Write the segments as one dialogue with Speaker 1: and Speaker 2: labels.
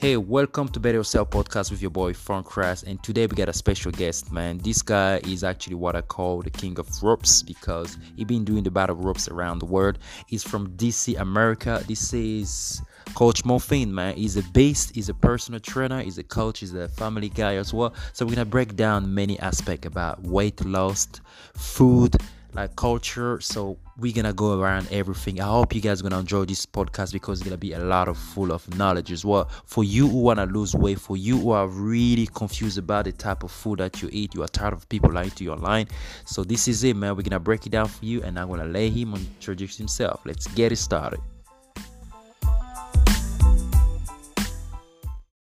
Speaker 1: Hey, welcome to Better Yourself podcast with your boy Frank Kras, and today we got a special guest, man. This guy is actually what I call the king of ropes because he been doing the battle ropes around the world. He's from DC, America. This is Coach Morphine, man. He's a beast, he's a personal trainer, he's a coach, he's a family guy as well. So we're gonna break down many aspects about weight loss, food like culture. So we're gonna go around everything. I hope you guys gonna enjoy this podcast because it's gonna be a lot of full of knowledge as well. For you who wanna lose weight, for you who are really confused about the type of food that you eat, you are tired of people lying to you online. So this is it, man. We're gonna break it down for you, and I'm gonna let him introduce himself. Let's get it started.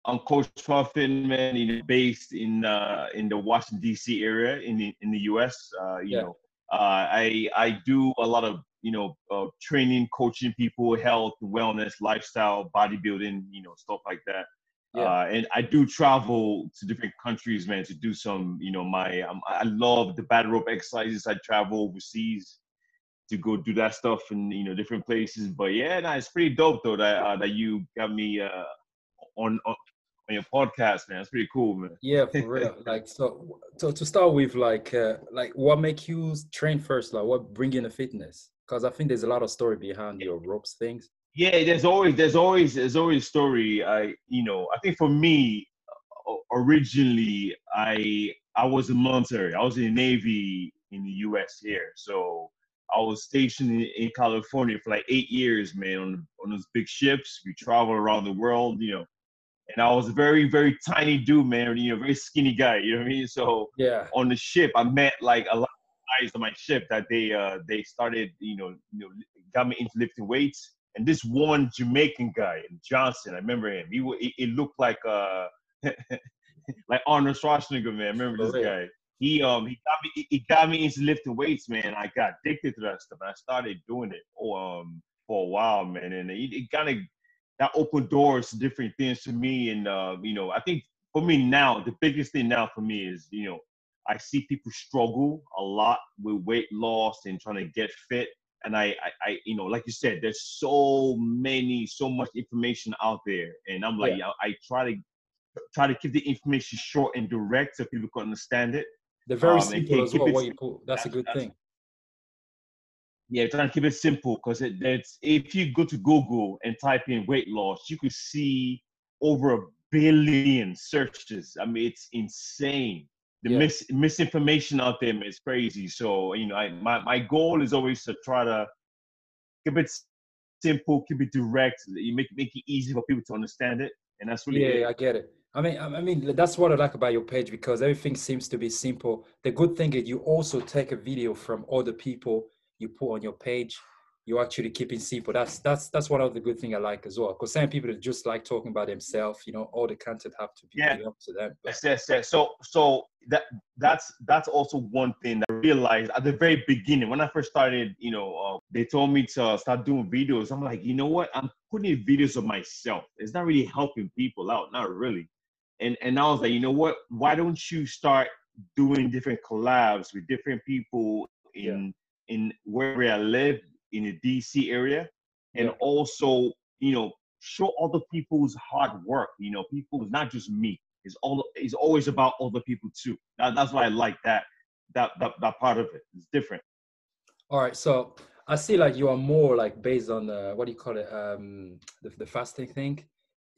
Speaker 2: I'm Coach Muffin, man, you know, based in uh, in the Washington D.C. area in the in the U.S. Uh, you yeah. know, I I do a lot of you know uh, training, coaching people, health, wellness, lifestyle, bodybuilding, you know stuff like that. Yeah. Uh, and I do travel to different countries, man, to do some, you know, my um, I love the battle rope exercises. I travel overseas to go do that stuff in you know different places. But yeah, nah, it's pretty dope though that uh, that you got me uh, on, on on your podcast, man. It's pretty cool, man.
Speaker 1: Yeah, for real. like so, so to start with, like, uh, like what make you train first? Like, what bring you in the fitness? Because I think there's a lot of story behind your ropes things.
Speaker 2: Yeah, there's always, there's always, there's always story. I, you know, I think for me, originally, I, I was in military. I was in the Navy in the U.S. here, so. I was stationed in, in California for like eight years, man, on on those big ships. We travel around the world, you know, and I was a very, very tiny dude, man. You know, very skinny guy. You know what I mean? So
Speaker 1: yeah,
Speaker 2: on the ship, I met like a lot of guys on my ship that they uh they started, you know, you know, got me into lifting weights. And this one Jamaican guy, Johnson, I remember him. He it, it looked like uh like Arnold Schwarzenegger, man. I remember this guy. He um he got me he got me into lifting weights, man. I got addicted to that stuff. And I started doing it for um for a while, man. And it, it kind of that opened doors to different things to me. And uh, you know, I think for me now, the biggest thing now for me is you know, I see people struggle a lot with weight loss and trying to get fit. And I, I, I you know, like you said, there's so many, so much information out there, and I'm like, yeah. I, I try to try to keep the information short and direct so people can understand it.
Speaker 1: They're very um, simple as well. What you put, that's, that's a good that's, thing
Speaker 2: yeah, trying to keep it simple because it, it's if you go to Google and type in weight loss, you could see over a billion searches. I mean, it's insane. The yeah. mis- misinformation out there is crazy. So you know, I, my my goal is always to try to keep it simple, keep it direct, you make make it easy for people to understand it, and that's really
Speaker 1: yeah, it. I get it. I mean, I mean that's what I like about your page because everything seems to be simple. The good thing is you also take a video from other people you put on your page you're actually keeping simple that's that's that's one of the good thing i like as well because some people just like talking about themselves you know all the content have to be yeah. up to them.
Speaker 2: But. yes, yes yes. So so that that's that's also one thing that i realized at the very beginning. When i first started you know uh, they told me to start doing videos. I'm like you know what? I'm putting videos of myself. It's not really helping people out not really. And and i was like you know what? Why don't you start doing different collabs with different people in in where I live in the DC area, and yeah. also you know show other people's hard work. You know, people is not just me. It's all it's always about other people too. That, that's why I like that that that that part of it. It's different.
Speaker 1: All right, so I see like you are more like based on the what do you call it um the, the fasting thing.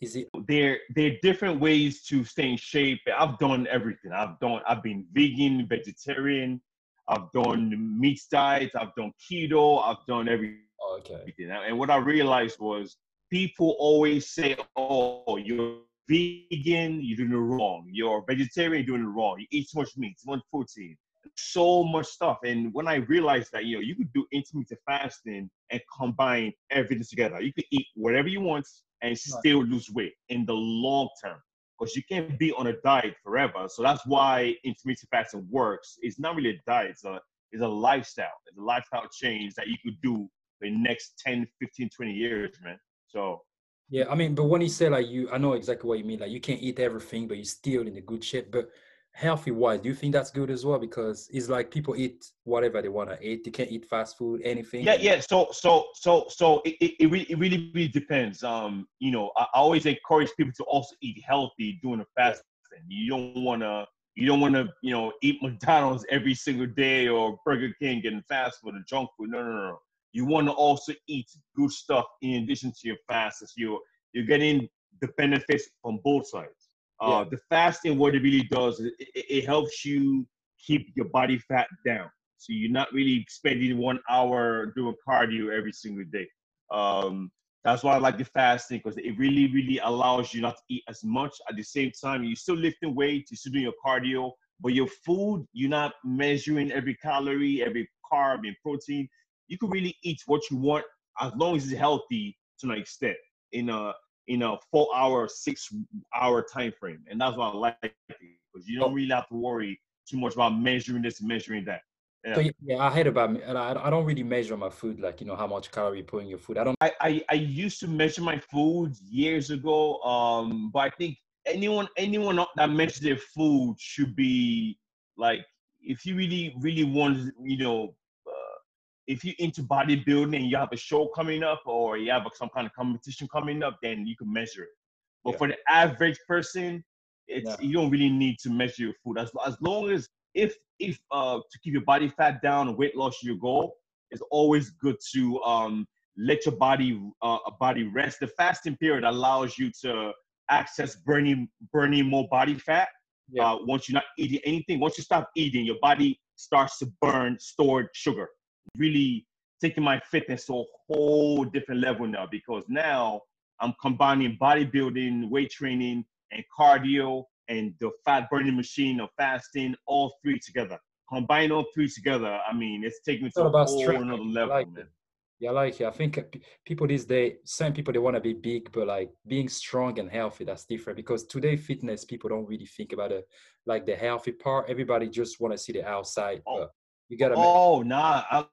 Speaker 1: Is it
Speaker 2: there? There are different ways to stay in shape. I've done everything. I've done. I've been vegan, vegetarian. I've done meat diets, I've done keto, I've done everything.
Speaker 1: Oh, okay.
Speaker 2: And what I realized was people always say, "Oh, you're vegan, you're doing it wrong. You're vegetarian, you're doing it wrong. You eat too much meat, too much protein, so much stuff." And when I realized that, you know, you could do intermittent fasting and combine everything together. You could eat whatever you want and still lose weight in the long term because you can't be on a diet forever. So that's why intermittent fasting works. It's not really a diet, it's a, it's a lifestyle. It's a lifestyle change that you could do the next 10, 15, 20 years, man. So
Speaker 1: yeah, I mean, but when you say like you, I know exactly what you mean. Like you can't eat everything, but you're still in a good shape. But healthy wise, do you think that's good as well? Because it's like people eat whatever they want to eat. They can't eat fast food, anything.
Speaker 2: Yeah, yeah. So, so, so, so it, it, it, really, really, depends. Um, you know, I, I always encourage people to also eat healthy during the fasting. You don't want to, you don't want to, you know, eat McDonald's every single day or Burger King getting fast food or junk food. No, no, no. You want to also eat good stuff in addition to your fast. You're, you're getting the benefits from both sides. Uh, yeah. The fasting, what it really does, it, it, helps you keep your body fat down. So you're not really spending one hour doing cardio every single day. Um, that's why I like the fasting because it really, really allows you not to eat as much. At the same time, you're still lifting weights, you're still doing your cardio, but your food, you're not measuring every calorie, every carb, and protein. You can really eat what you want as long as it's healthy to an extent. In a in a four hour, six hour time frame. And that's what I like because you don't really have to worry too much about measuring this and measuring that.
Speaker 1: Yeah. So yeah, I heard about me and I, I don't really measure my food like you know how much calorie you put in your food. I don't.
Speaker 2: I, I I used to measure my food years ago, um, but I think anyone anyone that measures their food should be like if you really really want you know if you're into bodybuilding and you have a show coming up or you have some kind of competition coming up, then you can measure it. But yeah. for the average person, it's yeah. you don't really need to measure your food as as long as if if uh to keep your body fat down and weight loss your goal, it's always good to um let your body uh body rest. The fasting period allows you to access burning burning more body fat. Yeah. Uh, once you're not eating anything, once you stop eating, your body starts to burn stored sugar really taking my fitness to a whole different level now because now I'm combining bodybuilding, weight training, and cardio and the fat burning machine of fasting, all three together. Combine all three together, I mean, it's taking me to a whole strength. another level,
Speaker 1: like man. Yeah, I like it. I think people these days, some people they want to be big, but like being strong and healthy, that's different. Because today fitness, people don't really think about it, like the healthy part. Everybody just want to see the outside.
Speaker 2: Oh, you gotta. Oh, make- nah, I,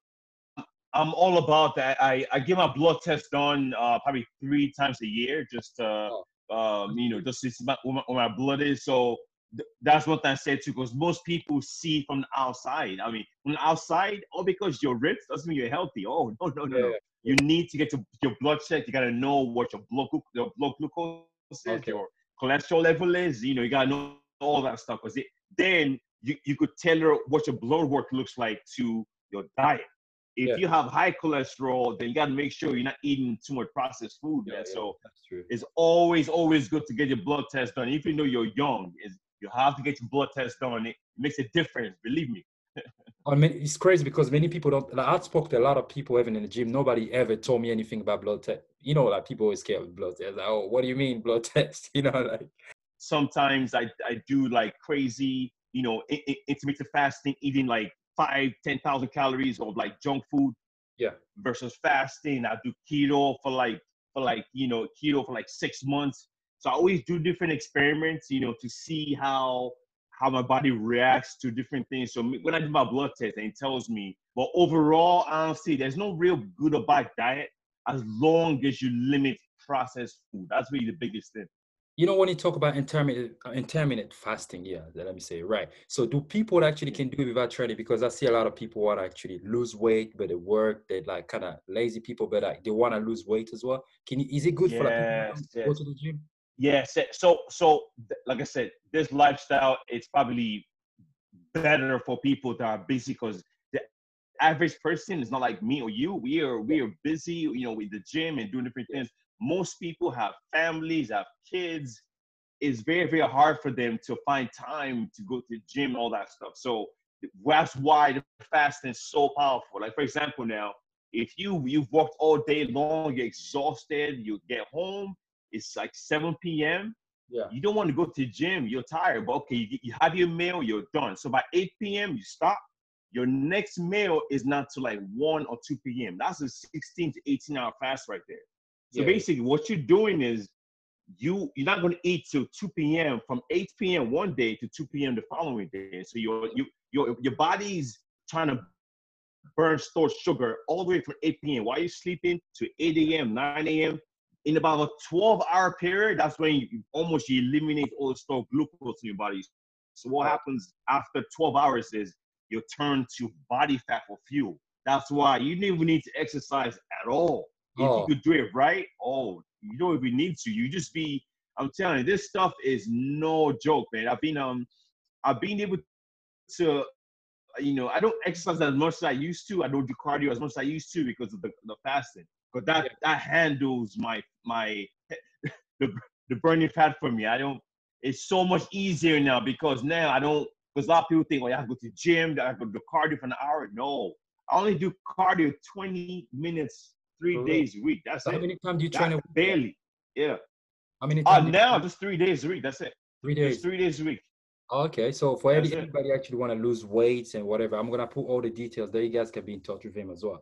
Speaker 2: I'm all about that. I, I get my blood test done uh, probably three times a year, just uh, oh. um, you know, just to see where my, my blood is. So th- that's what I said too, because most people see from the outside. I mean, from the outside, oh, because you're rich doesn't mean you're healthy. Oh, no, no, no. Yeah. You need to get your, your blood checked. You got to know what your blood, your blood glucose is, okay. your cholesterol level is. You know, you got to know all that stuff because then you, you could tailor what your blood work looks like to your diet if yeah. you have high cholesterol, then you got to make sure you're not eating too much processed food, man. Yeah, so it's always, always good to get your blood test done. Even though you're young, is you have to get your blood test done. It makes a difference, believe me.
Speaker 1: I mean, it's crazy because many people don't. Like, I spoke to a lot of people even in the gym. Nobody ever told me anything about blood test. You know, like people always care with blood test. Like, oh, what do you mean blood test? You know, like
Speaker 2: sometimes I I do like crazy, you know, intermittent fasting, eating like five, 10,000 calories of like junk food.
Speaker 1: Yeah.
Speaker 2: Versus fasting. I do keto for like, for like, you know, keto for like six months. So I always do different experiments, you know, to see how, how my body reacts to different things. So when I do my blood test, and it tells me, but overall, honestly, there's no real good or bad diet as long as you limit processed food. That's really the biggest thing
Speaker 1: you know when you talk about intermittent uh, intermittent fasting yeah let me say right. So do people actually can do it without training? Because i see a lot of people want to actually lose weight but they work they like kind of lazy people but like they want to lose weight as well. Can you is it good yes, for like people yes. go to the gym?
Speaker 2: Yes so so like i said this lifestyle it's probably better for people that are busy because the average person is not like me or you. We are we are busy you know with the gym and doing different things most people have families, have kids. It's very, very hard for them to find time to go to the gym, all that stuff. So that's why the fasting is so powerful. Like for example, now if you you've worked all day long, you're exhausted, you get home, it's like 7 p.m.
Speaker 1: Yeah.
Speaker 2: You don't want to go to the gym, you're tired, but okay, you, you have your meal, you're done. So by 8 p.m. you stop. Your next meal is not to like 1 or 2 p.m. That's a 16 to 18 hour fast right there. So yeah. basically, what you're doing is you you're not going to eat till 2 p.m. from 8 p.m. one day to 2 p.m. the following day. So your you your your body's trying to burn stored sugar all the way from 8 p.m. while you're sleeping to 8 a.m., 9 a.m. In about a 12 hour period, that's when you almost you eliminate all the stored glucose in your body. So what happens after 12 hours is you turn to body fat for fuel. That's why you don't even need to exercise at all. If
Speaker 1: Oh.
Speaker 2: you could do it right, oh, you don't even need to. You just be. I'm telling you, this stuff is no joke, man. I've been um, I've been able to, you know, I don't exercise as much as I used to. I don't do cardio as much as I used to because of the, the fasting. But that that handles my my the the burning fat for me. I don't. It's so much easier now because now I don't. Because a lot of people think, oh, I have to go to the gym, I have to do cardio for an hour. No, I only do cardio 20 minutes, three
Speaker 1: For real?
Speaker 2: days a week. That's
Speaker 1: So how
Speaker 2: it.
Speaker 1: many times do you train?
Speaker 2: That, barely. Yeah.
Speaker 1: How many
Speaker 2: Uh,
Speaker 1: times? you
Speaker 2: now just three days a week. That's it.
Speaker 1: three
Speaker 2: Just
Speaker 1: days.
Speaker 2: three days a week.
Speaker 1: Okay, so for any, anybody actually want to lose weight and whatever, I'm gonna put all the details there. You guys can be in touch with him as well.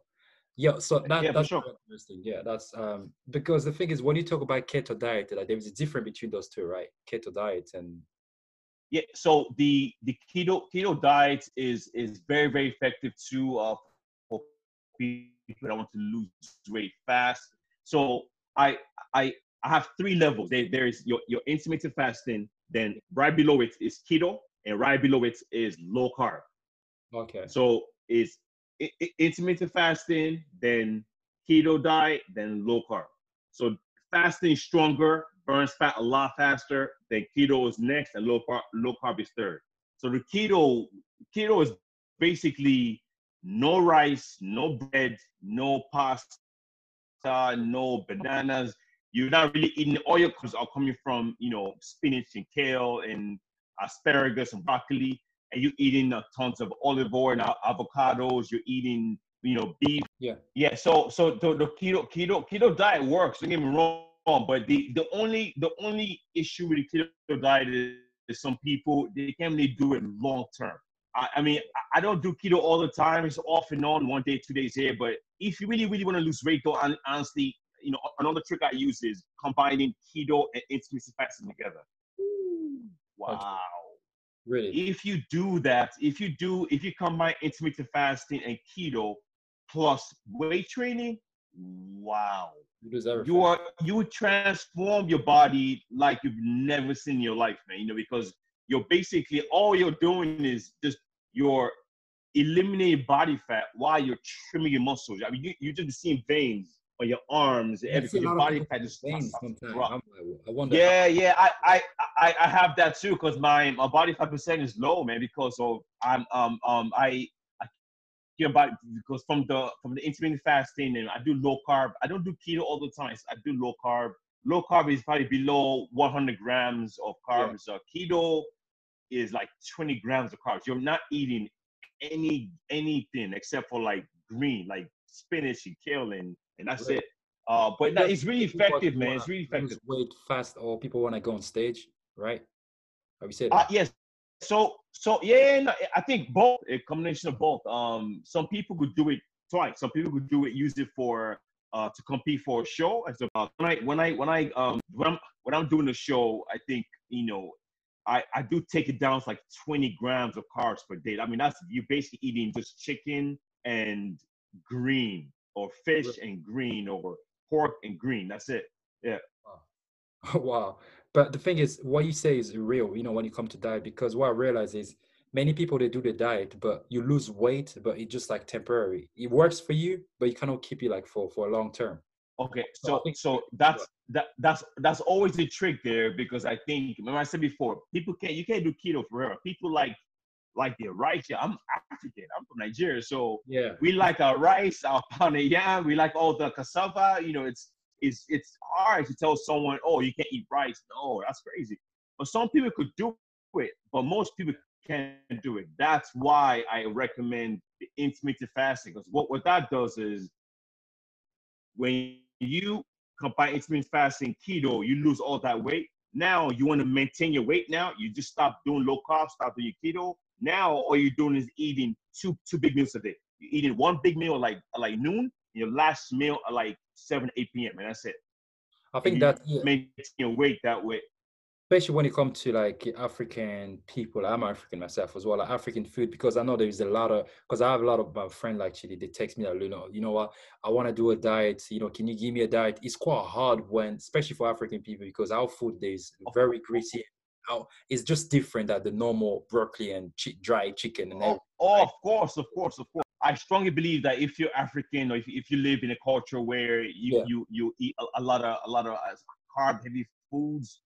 Speaker 1: Yeah, so that,
Speaker 2: Yeah,
Speaker 1: that's
Speaker 2: sure.
Speaker 1: interesting. Yeah, that's um because the thing is when you talk about keto diet, like there is a difference between those two, right? Keto diet and
Speaker 2: Yeah. So the the keto keto diet is is very very effective too uh, for people that want to lose weight fast. So I I I have three levels. There, there is your your intermittent fasting. Then right below it is keto, and right below it is low carb.
Speaker 1: okay.
Speaker 2: So it's i- i- intermittent fasting, then keto diet, then low carb. So fasting is stronger, burns fat a lot faster. Then keto is next, and low carb, low carb is third. So the keto keto is basically no rice, no bread, no pasta, no bananas. You're not really eating all your carbs are coming from you know spinach and kale and asparagus and broccoli and you're eating uh, tons of olive oil and avocados. You're eating, you know, beef.
Speaker 1: Yeah.
Speaker 2: Yeah. So, so the, the keto keto keto diet works. Don't get me wrong, but the the only the only issue with the keto diet is, is some people they can't really do it long term. I, I mean, I- don't do keto all the time. It's off and on, one day, two days here. But if you really, really want to lose weight, though, hon- honestly, you know, another trick I use is combining keto and intermittent fasting together. Wow
Speaker 1: Really?
Speaker 2: if you do that, if you do, if you combine intermittent fasting and keto plus weight training, wow,
Speaker 1: You lose everything.
Speaker 2: you are you would transform your body like you've never seen in your life, man. You know, because you're basically all you're doing is just you're eliminating body fat while you're trimming your muscles. I mean, you, you're just seeing veins on your arms and
Speaker 1: Yeah,
Speaker 2: everything. Your body fat just
Speaker 1: veins sometimes. Like, I wonder.
Speaker 2: Yeah, yeah, I, I, I, I have that too because my my body fat percent is low, man. Because of I'm um um I I care about because from the from the intermittent fasting and I do low carb. I don't do keto all the time. I do low carb. Low carb is probably below 100 grams of
Speaker 1: Yeah.
Speaker 2: carbs. Uh, keto is like 20 grams of carbs. You're not eating any anything except for like green, like spinach and kale, and and that's
Speaker 1: Right.
Speaker 2: it. Uh, but no, it's really effective, man. It's really effective.
Speaker 1: Weight fast, or people want to go on stage, right? Have you said
Speaker 2: Uh, yes. So, so yeah, yeah, no, I think both, a combination of both. Um, some people could do it twice. Some people could do it, use it for uh to compete for a show. And so uh, when I when I when I um when I'm when I'm doing a show, I think you know, I I do take it down to like 20 grams of carbs per day. I mean, that's you're basically eating just chicken and green, or fish and green, or pork and green. That's it. Yeah.
Speaker 1: Wow. But the thing is, what you say is real, you know, when you come to diet, because what I realize is many people they do the diet, but you lose weight, but it's just like temporary. It works for you, but you cannot keep it like for for a long term.
Speaker 2: Okay,
Speaker 1: So
Speaker 2: so
Speaker 1: think-
Speaker 2: so that's that that's that's always a trick there because I think remember I said before people can't you can't do keto forever. People like like their rice. Yeah, I'm African. I'm from Nigeria, so
Speaker 1: Yeah.
Speaker 2: we like our rice, our pounded yam. We like all the cassava. You know, it's it's it's hard to tell someone, oh, you can't eat rice. No, that's crazy. But some people could do it, but most people can't do it. That's why I recommend the intermittent fasting because what what that does is when you combine intermittent fasting keto, you lose all that weight. Now you want to maintain your weight. Now you just stop doing low carb, stop doing your keto. Now all you're doing is eating two two big meals a day. You're eating one big meal like like noon, your last meal at like seven eight p.m. and that's it.
Speaker 1: I think that yeah,
Speaker 2: Maintain your weight that way.
Speaker 1: Especially when it comes to like African people, I'm African myself as well, like African food, because I know there's a lot of, because I have a lot of my friends actually, they text me, like, you know, you know what, I want to do a diet, you know, can you give me a diet? It's quite hard when, especially for African people, because our food there is very greasy, how it's just different than the normal broccoli and chi- dry chicken and
Speaker 2: oh, oh, of course, of course, of course. I strongly believe that if you're African or if, if you live in a culture where you yeah. you, you eat a, a, lot of a lot of uh, carb heavy foods,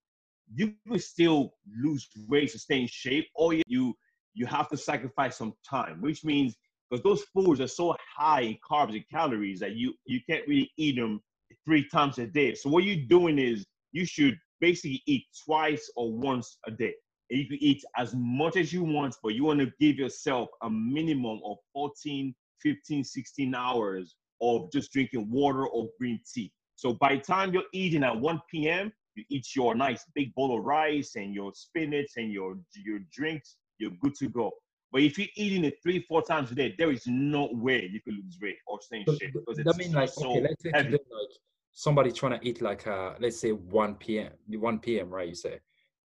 Speaker 2: you will still lose weight to stay in shape, or you you, you have to sacrifice some time, which means because those foods are so high in carbs and calories that you you can't really eat them three times a day. So what you're doing is you should basically eat twice or once a day. And you can eat as much as you want, but you want to give yourself a minimum of 14, 15, 16 hours of just drinking water or green tea. So by the time you're eating at 1 p.m., you eat your nice big bowl of rice and your spinach and your your drinks, you're good to go. But if you're eating it three, four times a day, there is no way you can lose weight or stay in shape because
Speaker 1: it's mean like so okay, let's say. Today, like somebody trying to eat like uh let's say 1 p.m. 1 p.m. right? You say.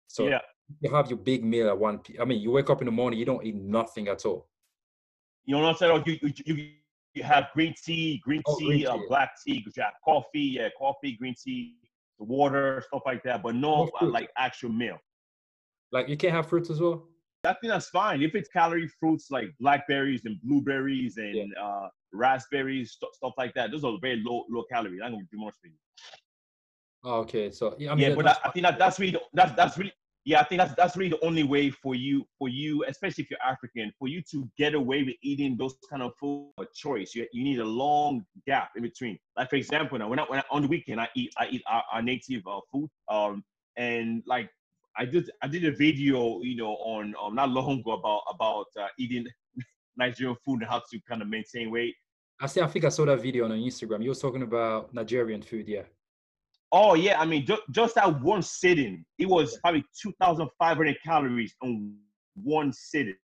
Speaker 1: So yeah. you have your big meal at 1 p. I mean, you wake up in the morning, you don't eat nothing at all.
Speaker 2: You know what I'm saying? Oh, you, you, you have green tea, green oh, tea, green uh, tea. Uh, black tea, you have coffee, yeah, coffee, green tea, water, stuff like that, but no uh, like actual meal.
Speaker 1: Like you can't have fruits as well.
Speaker 2: I think that's fine. If it's calorie fruits like blackberries and blueberries and yeah. uh, raspberries, st- stuff like that, those are very low low calorie. I'm gonna do much for you.
Speaker 1: Oh, okay, so
Speaker 2: yeah, I mean, yeah, but I, I, think that that's really that's that's really yeah, I think that's that's really the only way for you for you, especially if you're African, for you to get away with eating those kind of food choice. You, you need a long gap in between. Like for example, now when I, when I, on the weekend I eat I eat our, our native uh, food, um, and like I did I did a video, you know, on um, not long ago about about uh, eating Nigerian food and how to kind of maintain weight.
Speaker 1: I see. I think I saw that video on Instagram. You were talking about Nigerian food, yeah.
Speaker 2: Oh yeah, I mean, ju- just that one sitting, it was probably two thousand five hundred calories on one sitting.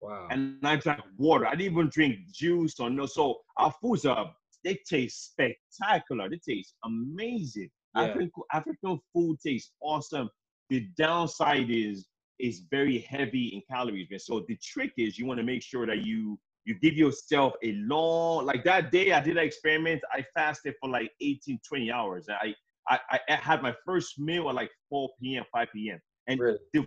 Speaker 1: Wow.
Speaker 2: And I drank water. I didn't even drink juice or no. So our foods are they taste spectacular. They taste amazing. Yeah. African African food tastes awesome. The downside is is very heavy in calories, man. So the trick is you want to make sure that you you give yourself a long like that day I did an experiment. I fasted for like 18, 20 hours. I I, I had my first meal at like 4 p.m., 5 p.m. And really? the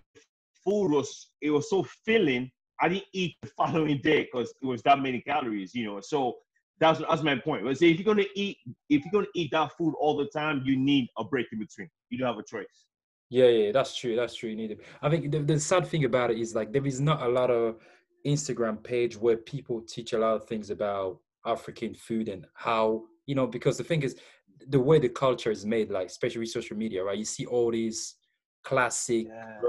Speaker 2: food was it was so filling. I didn't eat the following day because it was that many calories, you know. So that's that's my point. But say if you're gonna eat if you're gonna eat that food all the time, you need a break in between. You don't have a choice.
Speaker 1: Yeah, yeah, that's true. That's true. You need it. I think the, the sad thing about it is like there is not a lot of Instagram page where people teach a lot of things about African food and how you know because the thing is the way the culture is made, like especially with social media, right? You see all these classic yeah,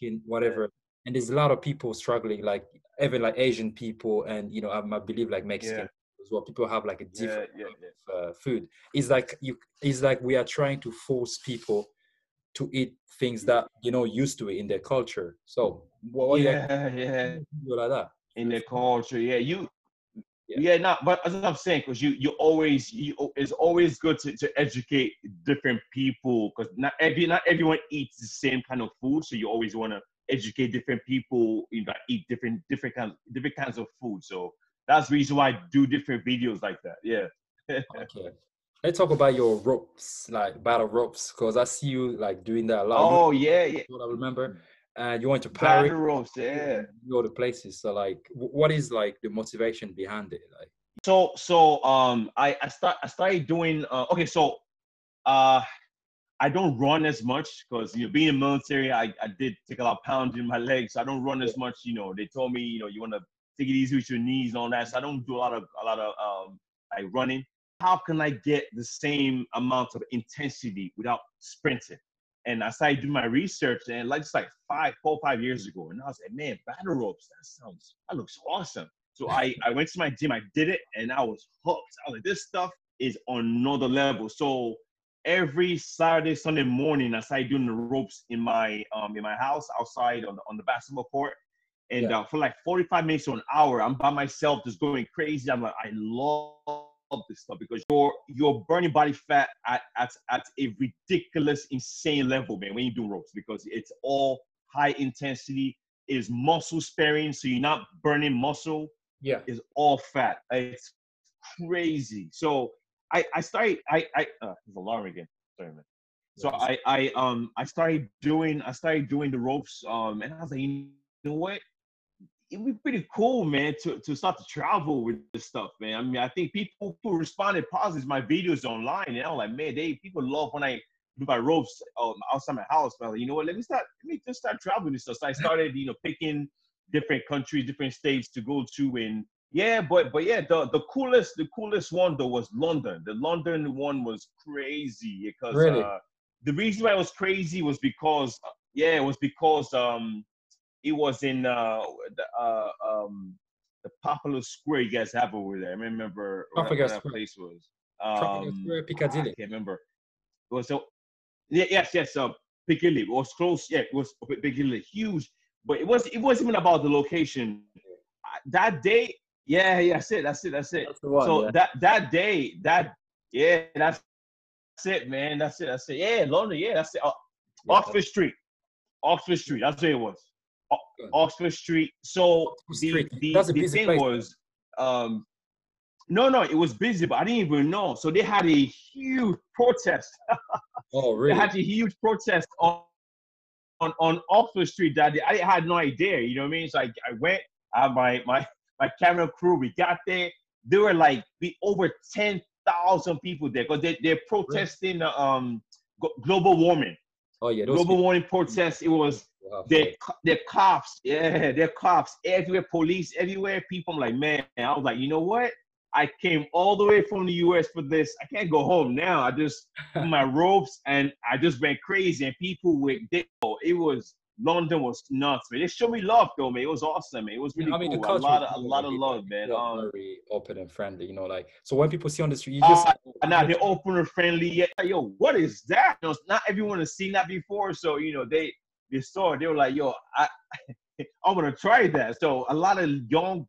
Speaker 1: yeah. whatever, yeah. and there's a lot of people struggling, like even like Asian people, and you know, I, I believe like Mexican as well. People have like a different of, uh, food. It's like you, it's like we are trying to force people to eat things that you know used to it in their culture. So
Speaker 2: what, yeah, yeah,
Speaker 1: like that
Speaker 2: in their culture. Yeah, you yeah, yeah no, but as I'm saying, because you you always you it's always good to, to educate different people because not every not everyone eats the same kind of food, so you always want to educate different people you know eat different different kinds different kinds of food. So that's the reason why I do different videos like that. Yeah.
Speaker 1: okay. Let's talk about your ropes, like battle ropes, because I see you like doing that a lot.
Speaker 2: Oh yeah, yeah.
Speaker 1: What I remember and you want to Paris,
Speaker 2: ropes, yeah,
Speaker 1: go to places. So like, what is like the motivation behind it? Like,
Speaker 2: so so um, I I start I started doing uh, okay, so uh, I don't run as much because you know being in the military, I I did take a lot of pounds in my legs. So I don't run as much. You know, they told me you know you want to take it easy with your knees and all that. So I don't do a lot of a lot of um like running. How can I get the same amount of intensity without sprinting? And I started doing my research and like just like five, four, five years ago. And I was like, man, battle ropes, that sounds, that looks awesome. So I, I went to my gym, I did it, and I was hooked. I was like, this stuff is on another level. So every Saturday, Sunday morning, I started doing the ropes in my um in my house outside on the on the basketball court. And yeah. uh, for like 45 minutes to an hour, I'm by myself just going crazy. I'm like, I love this stuff because you're you're burning body fat at, at, at a ridiculous, insane level, man, when you do ropes because it's all high intensity, is muscle sparing, so you're not burning muscle.
Speaker 1: Yeah.
Speaker 2: Is all fat. It's crazy. So I I started I I uh there's alarm again. Sorry, man. So I I um I started doing I started doing the ropes um and I was like you know what it'd be pretty cool man to to start to travel with this stuff man. I mean I think people who responded positive to my videos online and I'm like man they people love when I do my ropes um, outside my house. But like, you know what let me start let me just start traveling this stuff. So I started you know picking different countries different states to go to and yeah, but but yeah, the the coolest the coolest one though was London. The London one was crazy because
Speaker 1: Really?
Speaker 2: uh, the reason why it was crazy was because uh, yeah, it was because um it was in uh the uh um the popular square you guys have over there. I remember what,
Speaker 1: Trafalgar
Speaker 2: what that
Speaker 1: Square.
Speaker 2: place was.
Speaker 1: Trafalgar
Speaker 2: Um,
Speaker 1: Square,
Speaker 2: I can't remember. It was so yeah, yes, yes, uh, Piccadilly. It was close. Yeah, it was Piccadilly, huge. But it was it wasn't even about the location. That day, yeah, yeah, that's it, that's it, that's it.
Speaker 1: That's one.
Speaker 2: so
Speaker 1: yeah.
Speaker 2: that that day, that yeah, that's, that's it, man. That's it. That's it. Yeah, London. Yeah, that's it. Uh,
Speaker 1: Yeah,
Speaker 2: Oxford Street. Oxford Street. That's what it was. Oxford Street. So the
Speaker 1: Street.
Speaker 2: the, the thing
Speaker 1: place.
Speaker 2: was, um, no, no, it was busy, but I didn't even know. So they had a huge protest.
Speaker 1: Oh, really?
Speaker 2: They had a huge protest on on, on Oxford Street that day. I had no idea. You know what I mean? So I, I went. I had my my my camera crew. We got there. There were like be over ten thousand people there because they they're protesting the um global warming.
Speaker 1: Oh, yeah.
Speaker 2: Global warming protest. It was
Speaker 1: people have
Speaker 2: they're,
Speaker 1: faith.
Speaker 2: co- they're cops. Yeah, they're cops everywhere. Police everywhere. People. I'm like, man. I was like, you know what? I came all the way from the U.S. for this. I can't go home now. I just my ropes and I just went crazy. And people they, oh, it was London was nuts, man. They showed me love though, man. It was awesome, man. It was really
Speaker 1: I mean,
Speaker 2: cool. A lot of a lot of love, man. Um,
Speaker 1: very open and friendly, you know, like so when people see on the street, you
Speaker 2: Uh,
Speaker 1: just
Speaker 2: now they're open and friendly. Yeah, yo, what is that? You know, not everyone has seen that before, so you know they they saw it. They were like, yo, I I'm gonna try that. So a lot of young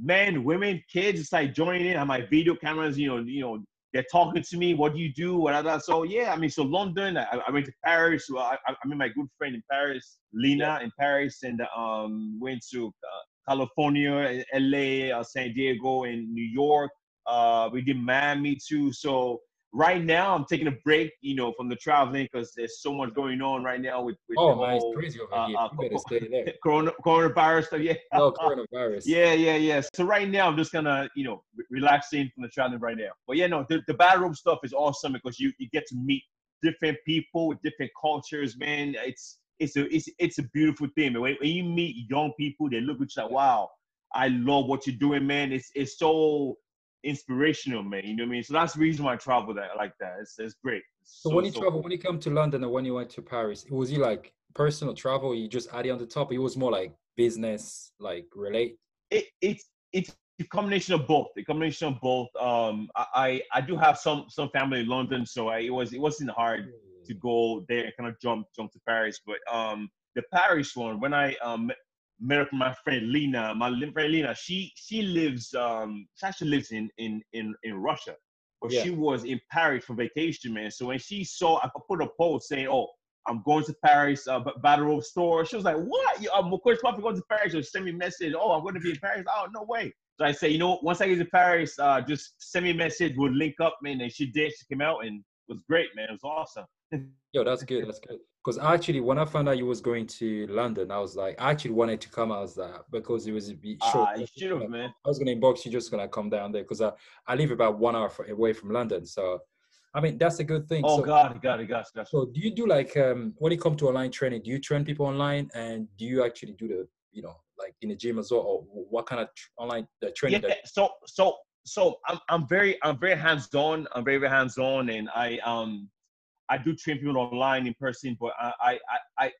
Speaker 2: men, women, kids, it's like joining in on my video cameras. You know, you know, they're talking to me. What do you do? Whatever. So yeah, I mean, so London. I, I went to Paris. I, I I met my good friend in Paris, Lena, in Paris, and um went to uh, California, LA, uh, San Diego, and New York. Uh, we did Miami too. So right now, I'm taking a break, you know, from the traveling because there's so much going on right now with, with
Speaker 1: oh
Speaker 2: the
Speaker 1: man, it's
Speaker 2: whole
Speaker 1: crazy over
Speaker 2: uh,
Speaker 1: here.
Speaker 2: uh,
Speaker 1: you better stay there.
Speaker 2: corona, coronavirus stuff. Yeah.
Speaker 1: No coronavirus.
Speaker 2: Yeah, yeah, yeah. So right now, I'm just gonna, you know, re- relaxing from the traveling right now. But yeah, no, the, the battle rope stuff is awesome because you you get to meet different people with different cultures, man. It's it's a it's it's a beautiful thing. Man. When, when you meet young people, they look at you like, wow, I love what you're doing, man. It's it's so inspirational, man. You know what I mean? So that's the reason why I travel that like that. It's it's great. It's
Speaker 1: So,
Speaker 2: so,
Speaker 1: when you
Speaker 2: so
Speaker 1: travel,
Speaker 2: cool.
Speaker 1: when you come to London or when you went to Paris, was it like personal travel? You just added on the top. It was more like business, like relate.
Speaker 2: it, it's it's a combination of both. A combination of both. Um, I I, I do have some some family in London, so I, it was it wasn't hard to go there and kind of jump jump to Paris. But um, the Paris one, when I um met up with my friend Lena, my friend Lena, she she lives um she actually lives in in in in Russia, but
Speaker 1: Yeah.
Speaker 2: she was in Paris for vacation, man. So when she saw, I put a post saying, "Oh." I'm going to Paris, uh, Battle Rope store. She was like, "What? You, um, of course, probably going to Paris." Or send me a message. Oh, I'm going to be in Paris. Oh, no way. So I say, you know, once I get to Paris, uh, just send me a message. We'll link up, man. And she did. She came out and was great, man. It was awesome.
Speaker 1: Yo, that's good. That's good. Because actually, when I found out you was going to London, I was like, I actually wanted to come as that because it was a bit short.
Speaker 2: Ah, should have, man.
Speaker 1: I was gonna inbox you, just gonna come down there because I, I live about one hour away from London. So, I mean, that's a good thing.
Speaker 2: Oh
Speaker 1: so,
Speaker 2: God, God, God, God.
Speaker 1: so do you do like um when it comes to online training? Do you train people online, and do you actually do the you know like in the gym as well, or what kind of tr- online the training?
Speaker 2: Yeah.
Speaker 1: that-
Speaker 2: So, so, so I'm, I'm very, I'm very hands on. I'm very, very hands on, and I, um, I do train people online in person, but I, I, I, I,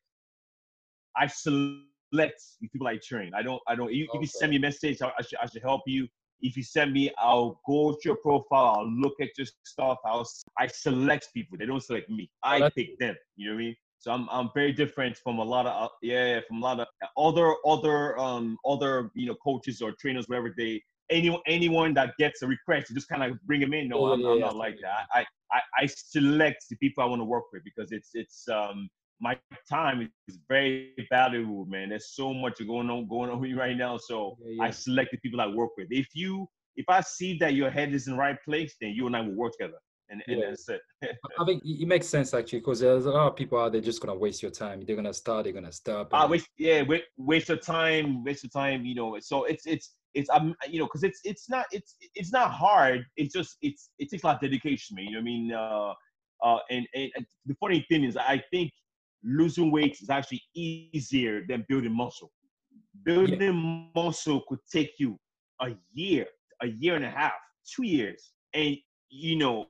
Speaker 2: I select the people I train. I don't, I don't. You, If
Speaker 1: Okay.
Speaker 2: you send me a message, I, I should, I should help you. If you send me, I'll go to your profile. I'll look at your stuff. I'll, I select people. They don't select me. I
Speaker 1: that's
Speaker 2: pick them. You know what I mean? So I'm, I'm very different from a lot of, uh, yeah, from a lot of other, other, um, other, you know, coaches or trainers, wherever they, anyone, anyone that gets a request, you just kind of bring them in. No,
Speaker 1: Yeah,
Speaker 2: I'm,
Speaker 1: yeah,
Speaker 2: I'm
Speaker 1: yeah,
Speaker 2: not like
Speaker 1: absolutely.
Speaker 2: that. I, I, I select the people I want to work with because it's, it's, um, my time is very valuable, man. There's so much going on going on with you right now. So
Speaker 1: Yeah,
Speaker 2: I select the people I work with. If you if I see that your head is in the right place, then you and I will work together. And, and
Speaker 1: Yeah.
Speaker 2: that's it.
Speaker 1: I think it makes sense actually because there's a lot of people out there just gonna waste your time. They're gonna start, they're gonna stop.
Speaker 2: Ah,
Speaker 1: and-
Speaker 2: waste yeah, waste, waste of time, waste your time. You know, so it's it's it's um you know because it's it's not it's it's not hard. It's just it's it takes a lot of dedication, man. You know what I mean? Uh, uh, and, and and the funny thing is, I think losing weight is actually easier than building muscle. Building muscle could take you a year, a year and a half, two years, and you know.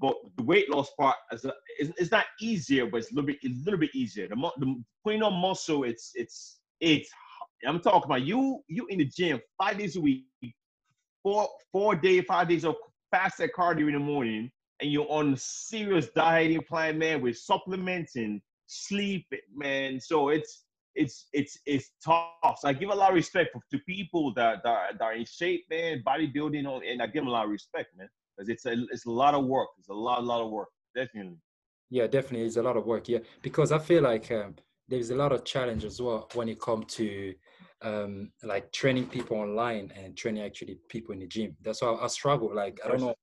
Speaker 2: But the weight loss part is, a, is, is not easier, but it's a little bit a little bit easier. The, the putting on muscle, it's it's it's. I'm talking about you you in the gym five days a week, four four day five days of fasted cardio in the morning, and you're on a serious dieting plan, man, with supplements and sleep, man. So it's it's it's it's tough. So I give a lot of respect for, to people that, that, that are in shape, man, bodybuilding, and I give them a lot of respect, man, because it's a it's a lot of work. It's a lot, lot of work, definitely.
Speaker 1: Yeah, definitely, it's a lot of work. Yeah, because I feel like um, there's a lot of challenge as well when it comes to um, like training people online and training actually people in the gym. That's why I struggle. Like I don't know,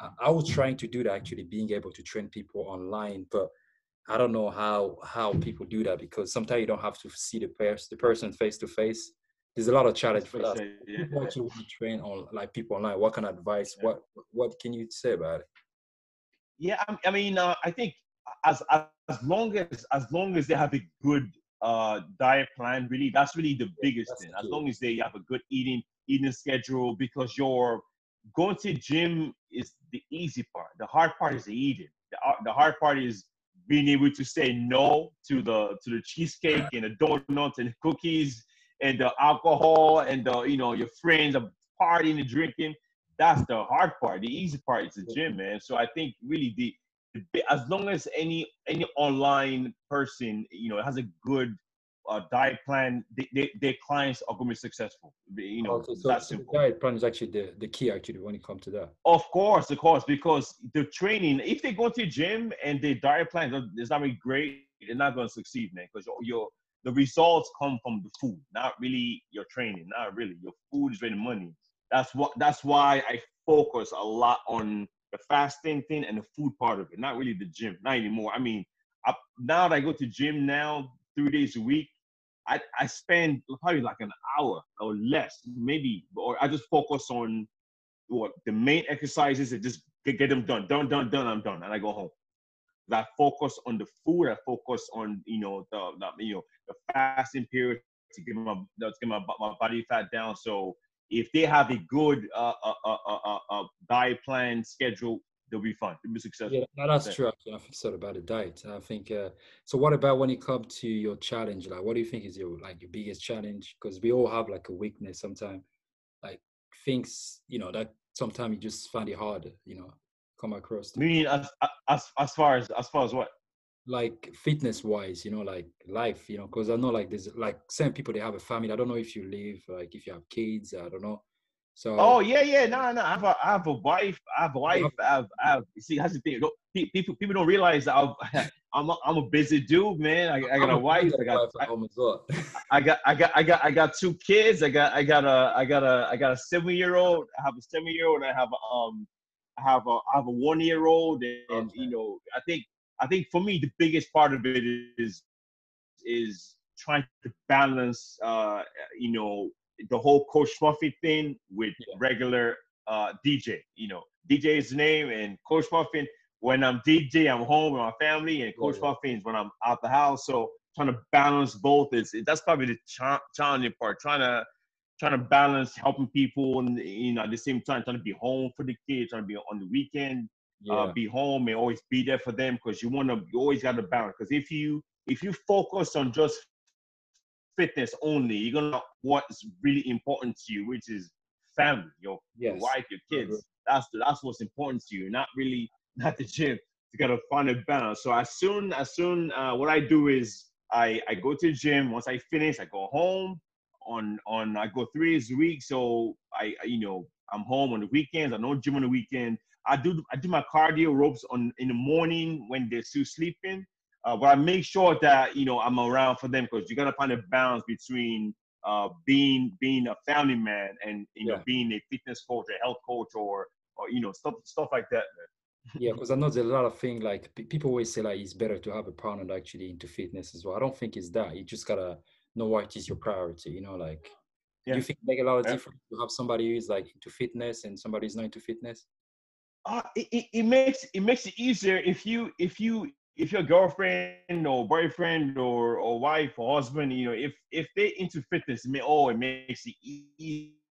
Speaker 1: I, I was trying to do that actually, being able to train people online, but I don't know how how people do that because sometimes you don't have to see the pers- the person face to face. There's a lot of challenge for that.
Speaker 2: Yeah.
Speaker 1: People actually want to train on like people online. What kind of advice?
Speaker 2: Yeah.
Speaker 1: What what can you say about it?
Speaker 2: Yeah, I, I mean, uh, I think as, as as long as as long as they have a good uh, diet plan, really, that's really the biggest
Speaker 1: that's
Speaker 2: thing. As long as they have a good eating eating schedule, because your going to gym is the easy part. The hard part is the eating. The, uh, the hard part is being able to say no to the to the cheesecake and the donuts and the cookies and the alcohol and the you know your friends are partying and drinking that's the hard part. The easy part is the gym, man. So I think really the, the as long as any any online person you know has a good uh, diet plan, they, they, their clients are going to be successful. You know,
Speaker 1: Okay, so,
Speaker 2: that's
Speaker 1: so the diet plan is actually the, the key actually when it comes to that.
Speaker 2: Of course, of course, because the training, if they go to the gym and their diet plan is- is not really great, they're not going to succeed, man. Because your, your the results come from the food, not really your training, not really. Your food is really money. That's what. That's why I focus a lot on the fasting thing and the food part of it, not really the gym, not anymore. I mean, I, now that I go to gym now three days a week, I, I spend probably like an hour or less, maybe, or I just focus on what the main exercises and just get, get them done, done, done, done. I'm done, and I go home. I focus on the food. I focus on you know the, the you know the fasting period to get my to get my my body fat down. So if they have a good uh, uh, uh, uh, uh, uh, diet plan schedule, they'll be fine. They'll be successful.
Speaker 1: Yeah, no, that's true. I think so about the diet. I think. Uh, so, what about when it comes to your challenge? Like, what do you think is your like your biggest challenge? Because we all have like a weakness sometimes. Like things, you know, that sometimes you just find it hard. You know, come across. To.
Speaker 2: Meaning as as as far as as far as what?
Speaker 1: like fitness wise you know like life you know because i know like there's like some people they have a family i don't know if you live like if you have kids i don't know so
Speaker 2: Oh yeah, yeah, no, no. I have a, I have a wife. I have a wife. I have, I have. See, that's the thing. People, people don't realize that I've, I'm, a, I'm a busy dude, man. I, I got a wife. I got,
Speaker 1: at home as well
Speaker 2: I got, I got, I got, I got two kids. I got, I got a, I got a, I got a seven year old. I have a seven year old. I have a, um, I have a, I have a one year old, and you know, I think, I think for me the biggest part of it is, is trying to balance, uh, you know, the whole Coach Muffin thing with
Speaker 1: Yeah.
Speaker 2: regular uh, DJ. You know, DJ is the name, and Coach Muffin. When I'm DJ, I'm home with my family, and Coach
Speaker 1: Yeah.
Speaker 2: Muffin is when I'm out the house. So trying to balance both is that's probably the cha- challenging part. Trying to trying to balance helping people, and you know, at the same time trying to be home for the kids, trying to be on the weekend,
Speaker 1: yeah
Speaker 2: uh, be home, and always be there for them because you want to. You always got to balance. Because if you if you focus on just fitness only, you're gonna know what's really important to you, which is family, your, your wife, your kids. That's that's what's important to you, not really not the gym. You gotta find a balance. So as soon as soon uh, what I do is I I go to the gym. Once I finish, I go home. On on I go three days a week. So I I, you know I'm home on the weekends. I no gym on the weekend. I do I do my cardio ropes on in the morning when they're still sleeping. Uh, but I make sure that you know I'm around for them because you gotta find a balance between uh, being being a family man and you know
Speaker 1: Yeah.
Speaker 2: being a fitness coach, a health coach, or or you know stuff stuff like that. Man.
Speaker 1: yeah, because I know there's a lot of things like people always say like it's better to have a partner actually into fitness as well. I don't think it's that. You just gotta know what is your priority. You know, like yeah. do you think make a lot of yeah. difference to have somebody who is like into fitness and somebody who's not into fitness?
Speaker 2: Uh, it, it, it makes it makes it easier if you if you if your girlfriend or boyfriend or, or wife or husband, you know, if if they're into fitness, it may, oh, it makes it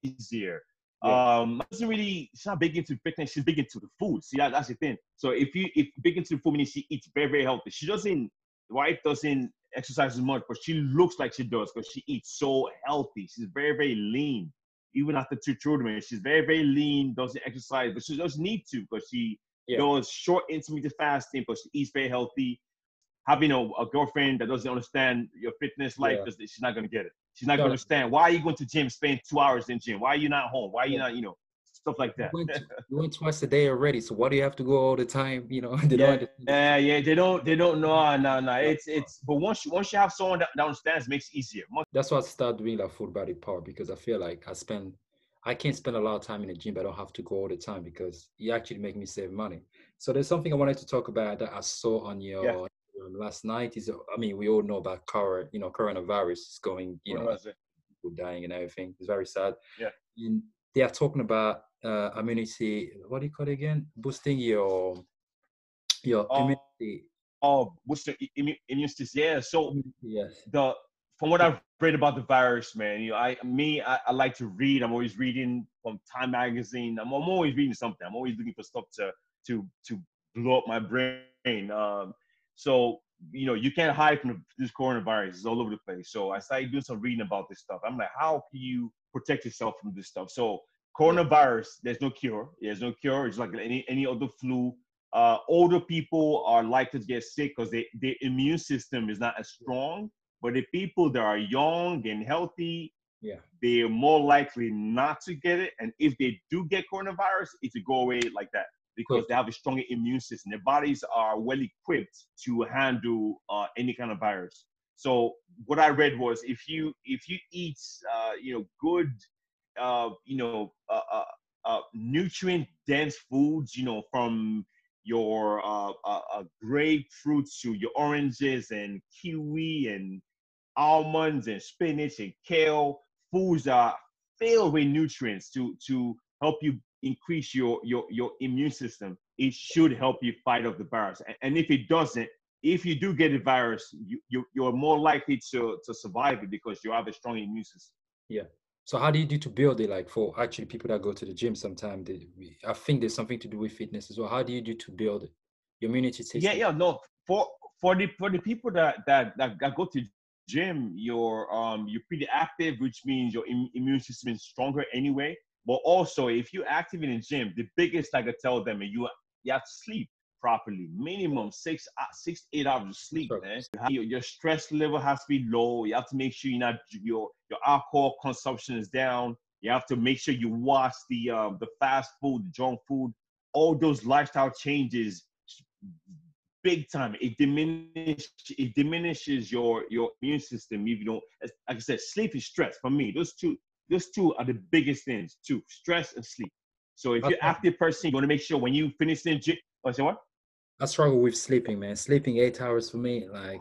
Speaker 2: easier. Yeah. Um, doesn't really. She's not big into fitness. She's big into the food. See, that, that's the thing. So if you if big into the food, means she eats very very healthy. She doesn't. Wife doesn't exercise as much, but she looks like she does because she eats so healthy. She's very very lean. Even after two children, she's very very lean. Doesn't exercise, but she doesn't need to because she yeah. does short intermittent fasting, but she eats very healthy. Having a, a girlfriend that doesn't understand your fitness life, yeah. she's not gonna get it. She's not gonna understand why are you going to gym, spend two hours in gym? Why are you not home? Why are you yeah. not, you know, stuff like that.
Speaker 1: You went, you went, twice a day already, so why do you have to go all the time? You know,
Speaker 2: they yeah, yeah, yeah, they don't, they don't know, no, no. It's, it's. But once you, once you have someone that, understands, it makes it easier.
Speaker 1: That's why I started doing like full body power because I feel like I spend, I can't spend a lot of time in the gym, but I don't have to go all the time because it actually make me save money. So there's something I wanted to talk about that I saw on your yeah. Um, last night. Is I mean, we all know about current, you know, coronavirus is going, you know, people dying and everything. It's very sad.
Speaker 2: Yeah.
Speaker 1: And they are talking about uh, immunity. What do you call it again? Boosting your your oh, immunity.
Speaker 2: Oh, boosting immune, immune. Yeah. So
Speaker 1: yes.
Speaker 2: the from what I've read about the virus, man, you know, I me I, I like to read. I'm always reading from Time Magazine. I'm, I'm always reading something. I'm always looking for stuff to to to blow up my brain. Um, so you know, you can't hide from this coronavirus. It's all over the place. So I started doing some reading about this stuff. I'm like, how can you protect yourself from this stuff? So coronavirus, there's no cure. There's no cure. It's like any any other flu. Uh, older people are likely to get sick because their immune system is not as strong. But the people that are young and healthy,
Speaker 1: yeah,
Speaker 2: they're more likely not to get it. And if they do get coronavirus, it will go away like that because they have a stronger immune system. Their bodies are well equipped to handle uh, any kind of virus. So what I read was if you if you eat uh, you know good uh, you know uh, uh, uh nutrient dense foods, you know from your grapefruits to your oranges and kiwi and almonds and spinach and kale, foods are filled with nutrients to to help you increase your your your immune system, it should help you fight off the virus. And if it doesn't, if you do get a virus, you, you you're more likely to to survive it because you have a strong immune system.
Speaker 1: Yeah. So how do you do to build it? Like for actually people that go to the gym, sometimes they, I think there's something to do with fitness as well. How do you do to build your immunity system?
Speaker 2: Yeah, yeah, no. For for the for the people that that that, that go to gym, you're um you're pretty active, which means your Im- immune system is stronger anyway. But also, if you're active in the gym, the biggest I could tell them is you you have to sleep properly. Minimum six uh, six eight hours of sleep, sure. man. Your, your, stress level has to be low. You have to make sure you're not your your alcohol consumption is down. You have to make sure you watch the um, the fast food, the junk food, all those lifestyle changes big time. It diminishes it diminishes your your immune system if you don't. Like I said, sleep is stress for me. Those two those two are the biggest things too stress and sleep so if okay. you're active person you want to make sure when you finish the gym oh, say what
Speaker 1: i struggle with sleeping man. Sleeping eight hours for me like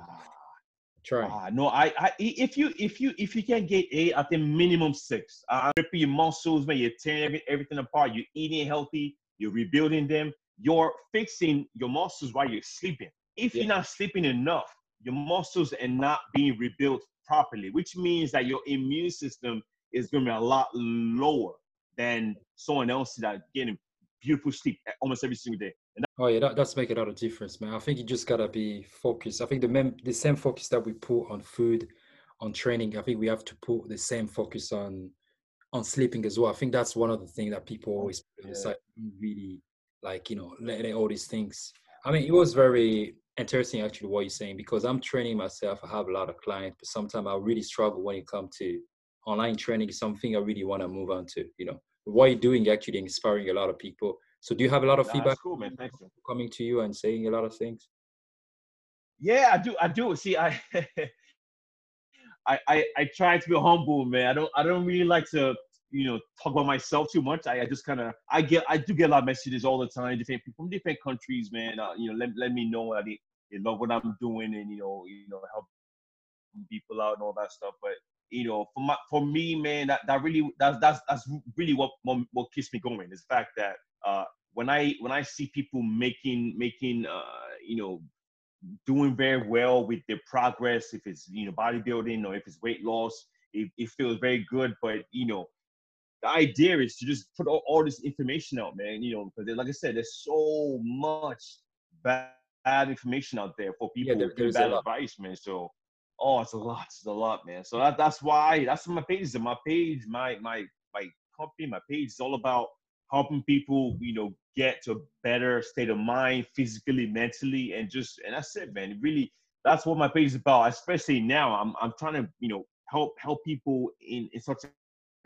Speaker 1: try.
Speaker 2: uh, no I, I if you if you if you can get eight i think minimum six. I'm ripping your muscles man. You're tearing everything apart. You're eating healthy. You're rebuilding them. You're fixing your muscles while you're sleeping. If yeah. you're not sleeping enough your muscles are not being rebuilt properly which means that your immune system is going to be a lot lower than someone else that getting beautiful sleep almost every single day.
Speaker 1: Oh yeah, that does make a lot of difference, man. I think you just gotta be focused. I think the mem- the same focus that we put on food, on training, I think we have to put the same focus on on sleeping as well. I think that's one of the things that people oh, always yeah. really like, you know, letting all these things. I mean, it was very interesting actually what you're saying because I'm training myself. I have a lot of clients, but sometimes I really struggle when it comes to online training is something I really want to move on to. You know, what you're doing actually inspiring a lot of people. So do you have a lot of feedback
Speaker 2: cool, man. Thanks,
Speaker 1: coming to you and saying a lot of things?
Speaker 2: Yeah, I do. I do. See, I, I, I, I try to be humble, man. I don't, I don't really like to you know talk about myself too much. I, I just kind of I get I do get a lot of messages all the time, different people from different countries, man. Uh, you know, let, let me know I they, they love what I'm doing and you know you know help people out and all that stuff. But you know, for my for me, man, that, that really that's that's that's really what what keeps me going is the fact that uh, when I when I see people making making uh, you know doing very well with their progress, if it's you know bodybuilding or if it's weight loss, it, it feels very good. But you know, the idea is to just put all, all this information out, man. You know, because like I said, there's so much bad, bad information out there for people yeah, there, bad advice, man. So oh, it's a lot, it's a lot, man. So that, that's why that's what my page is. My page, my my my company, my page is all about helping people, you know, get to a better state of mind, physically, mentally, and just and that's it, man. Really, that's what my page is about. Especially now, I'm I'm trying to, you know, help help people in in such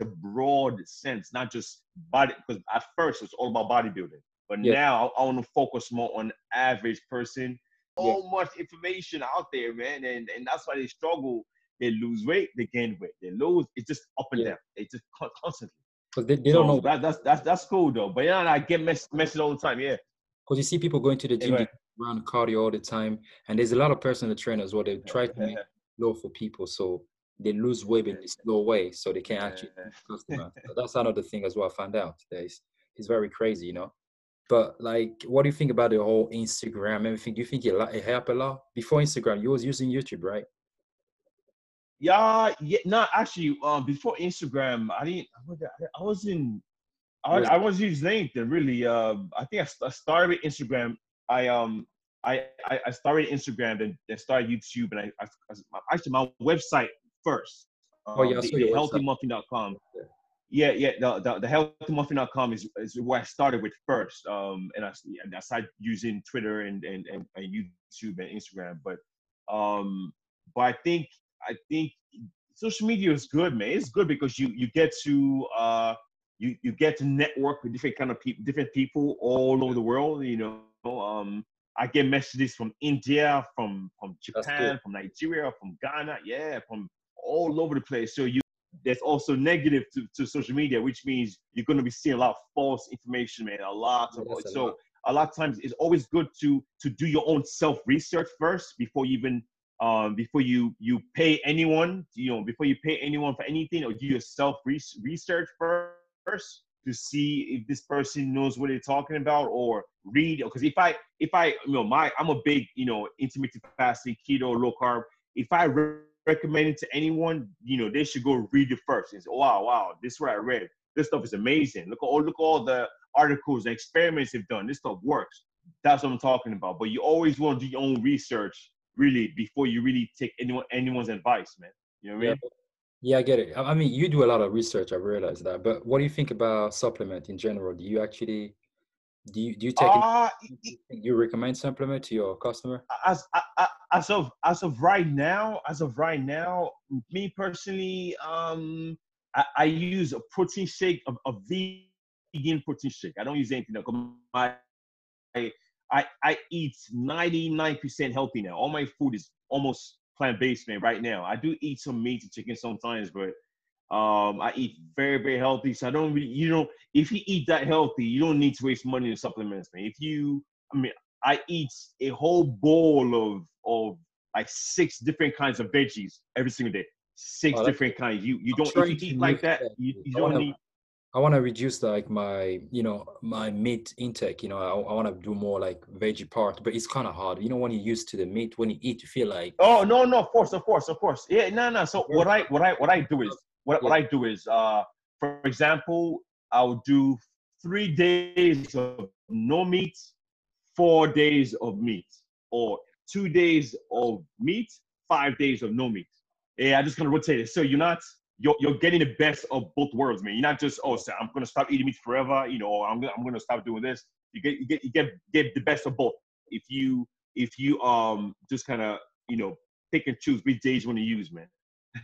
Speaker 2: a broad sense, not just body. Because at first it's all about bodybuilding, but yeah. now I, I want to focus more on average person. So yeah. much information out there, man, and and that's why they struggle. They lose weight, they gain weight. They lose. It's just up and yeah. down. It's just constantly.
Speaker 1: Because they, they so don't know.
Speaker 2: That, that's that's that's cool though. But yeah, I get mess messaged all the time. Yeah.
Speaker 1: Because you see people going to the gym, yeah, run cardio all the time, and there's a lot of personal trainers where they try to make low for people, so they lose weight in a slow way, so they can't actually customer. so that's another thing as well. I found out that it's, it's very crazy, you know. But like, what do you think about the whole Instagram? Everything? Do you think it, it helped a lot? Before Instagram, you was using YouTube, right?
Speaker 2: Yeah, yeah, no, actually, um, before Instagram, I didn't. I was in. I, I was using LinkedIn really. Um, I think I, I started with Instagram. I um, I I started Instagram, and then started YouTube, and I, I, actually my website first. Um, oh yeah, um, the, the healthymuffin.com. Yeah, yeah, the, the, the healthymuffin.com is, is where I started with first. Um, and I, and I started using Twitter and, and, and, and YouTube and Instagram. But um, but I think I think social media is good, man. It's good because you you get to uh you you get to network with different kind of people, different people all over the world. You know, um, I get messages from India, from from Japan, from Nigeria, from Ghana, yeah, from all over the place. So you there's also negative to, to social media, which means you're going to be seeing a lot of false information, man. A lot of yeah, so. Lot. A lot of times, it's always good to to do your own self research first before you even um, before you you pay anyone, you know, before you pay anyone for anything, or do your self research first to see if this person knows what they're talking about, or read. Because if I if I you know my I'm a big you know intermittent fasting, keto, low carb. If I re- recommend it to anyone, you know, they should go read it first. Say, wow, wow, this is what I read. This stuff is amazing. Look at all look at all the articles and experiments they've done. This stuff works. That's what I'm talking about. But you always want to do your own research really before you really take anyone anyone's advice, man. You know what yeah. I mean?
Speaker 1: Yeah, I get it. I mean, you do a lot of research. I realize that. But what do you think about supplement in general? Do you actually do you do you take uh, it, you recommend supplement to your customer?
Speaker 2: As as of as of right now, as of right now, me personally, um, I, I use a protein shake, a, a vegan protein shake. I don't use anything else. My I, I eat 99% healthy now. All my food is almost plant-based, man, right now. I do eat some meat and chicken sometimes, but um, I eat very, very healthy. So I don't really, you know, if you eat that healthy, you don't need to waste money on supplements, man. If you, I mean, I eat a whole bowl of, of like six different kinds of veggies every single day. Six oh, different kinds. You you don't if you eat like that, you, you don't need
Speaker 1: I want to reduce like my, you know, my meat intake. You know, I, I want to do more like veggie part, but it's kind of hard. You know, when you're used to the meat, when you eat, you feel like.
Speaker 2: Oh no, no, of course, of course, of course. Yeah, no, no. So what I, what I, what I do is, what, yeah. what I do is, uh, for example, I'll do three days of no meat, four days of meat, or two days of meat, five days of no meat. Yeah, I just gonna rotate it. So you're not you're, you're getting the best of both worlds, man. You're not just oh, so I'm gonna stop eating meat forever, you know, I'm gonna I'm gonna stop doing this. You get you get you get get the best of both. If you if you um just kind of you know pick and choose which days you want to use, man.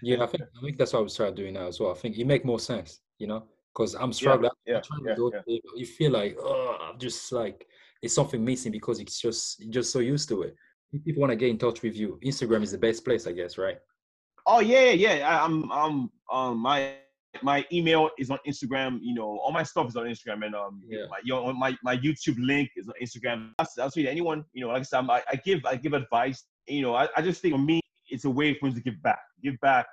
Speaker 1: Yeah, I think I think that's what I would start doing now as well. I think it make more sense, you know, because I'm struggling. Yeah, yeah, yeah, yeah. You feel like oh, I'm just like it's something missing because it's just you're just so used to it. If people want to get in touch with you, Instagram is the best place, I guess, right?
Speaker 2: Oh yeah, yeah. I, I'm, I'm, um, my my email is on Instagram. You know, all my stuff is on Instagram, and um,
Speaker 1: Yeah.
Speaker 2: my, you know, my my YouTube link is on Instagram. That's that's really anyone. You know, like I said, I'm- I, I give I give advice. You know, I, I just think for me, it's a way for me to give back, give back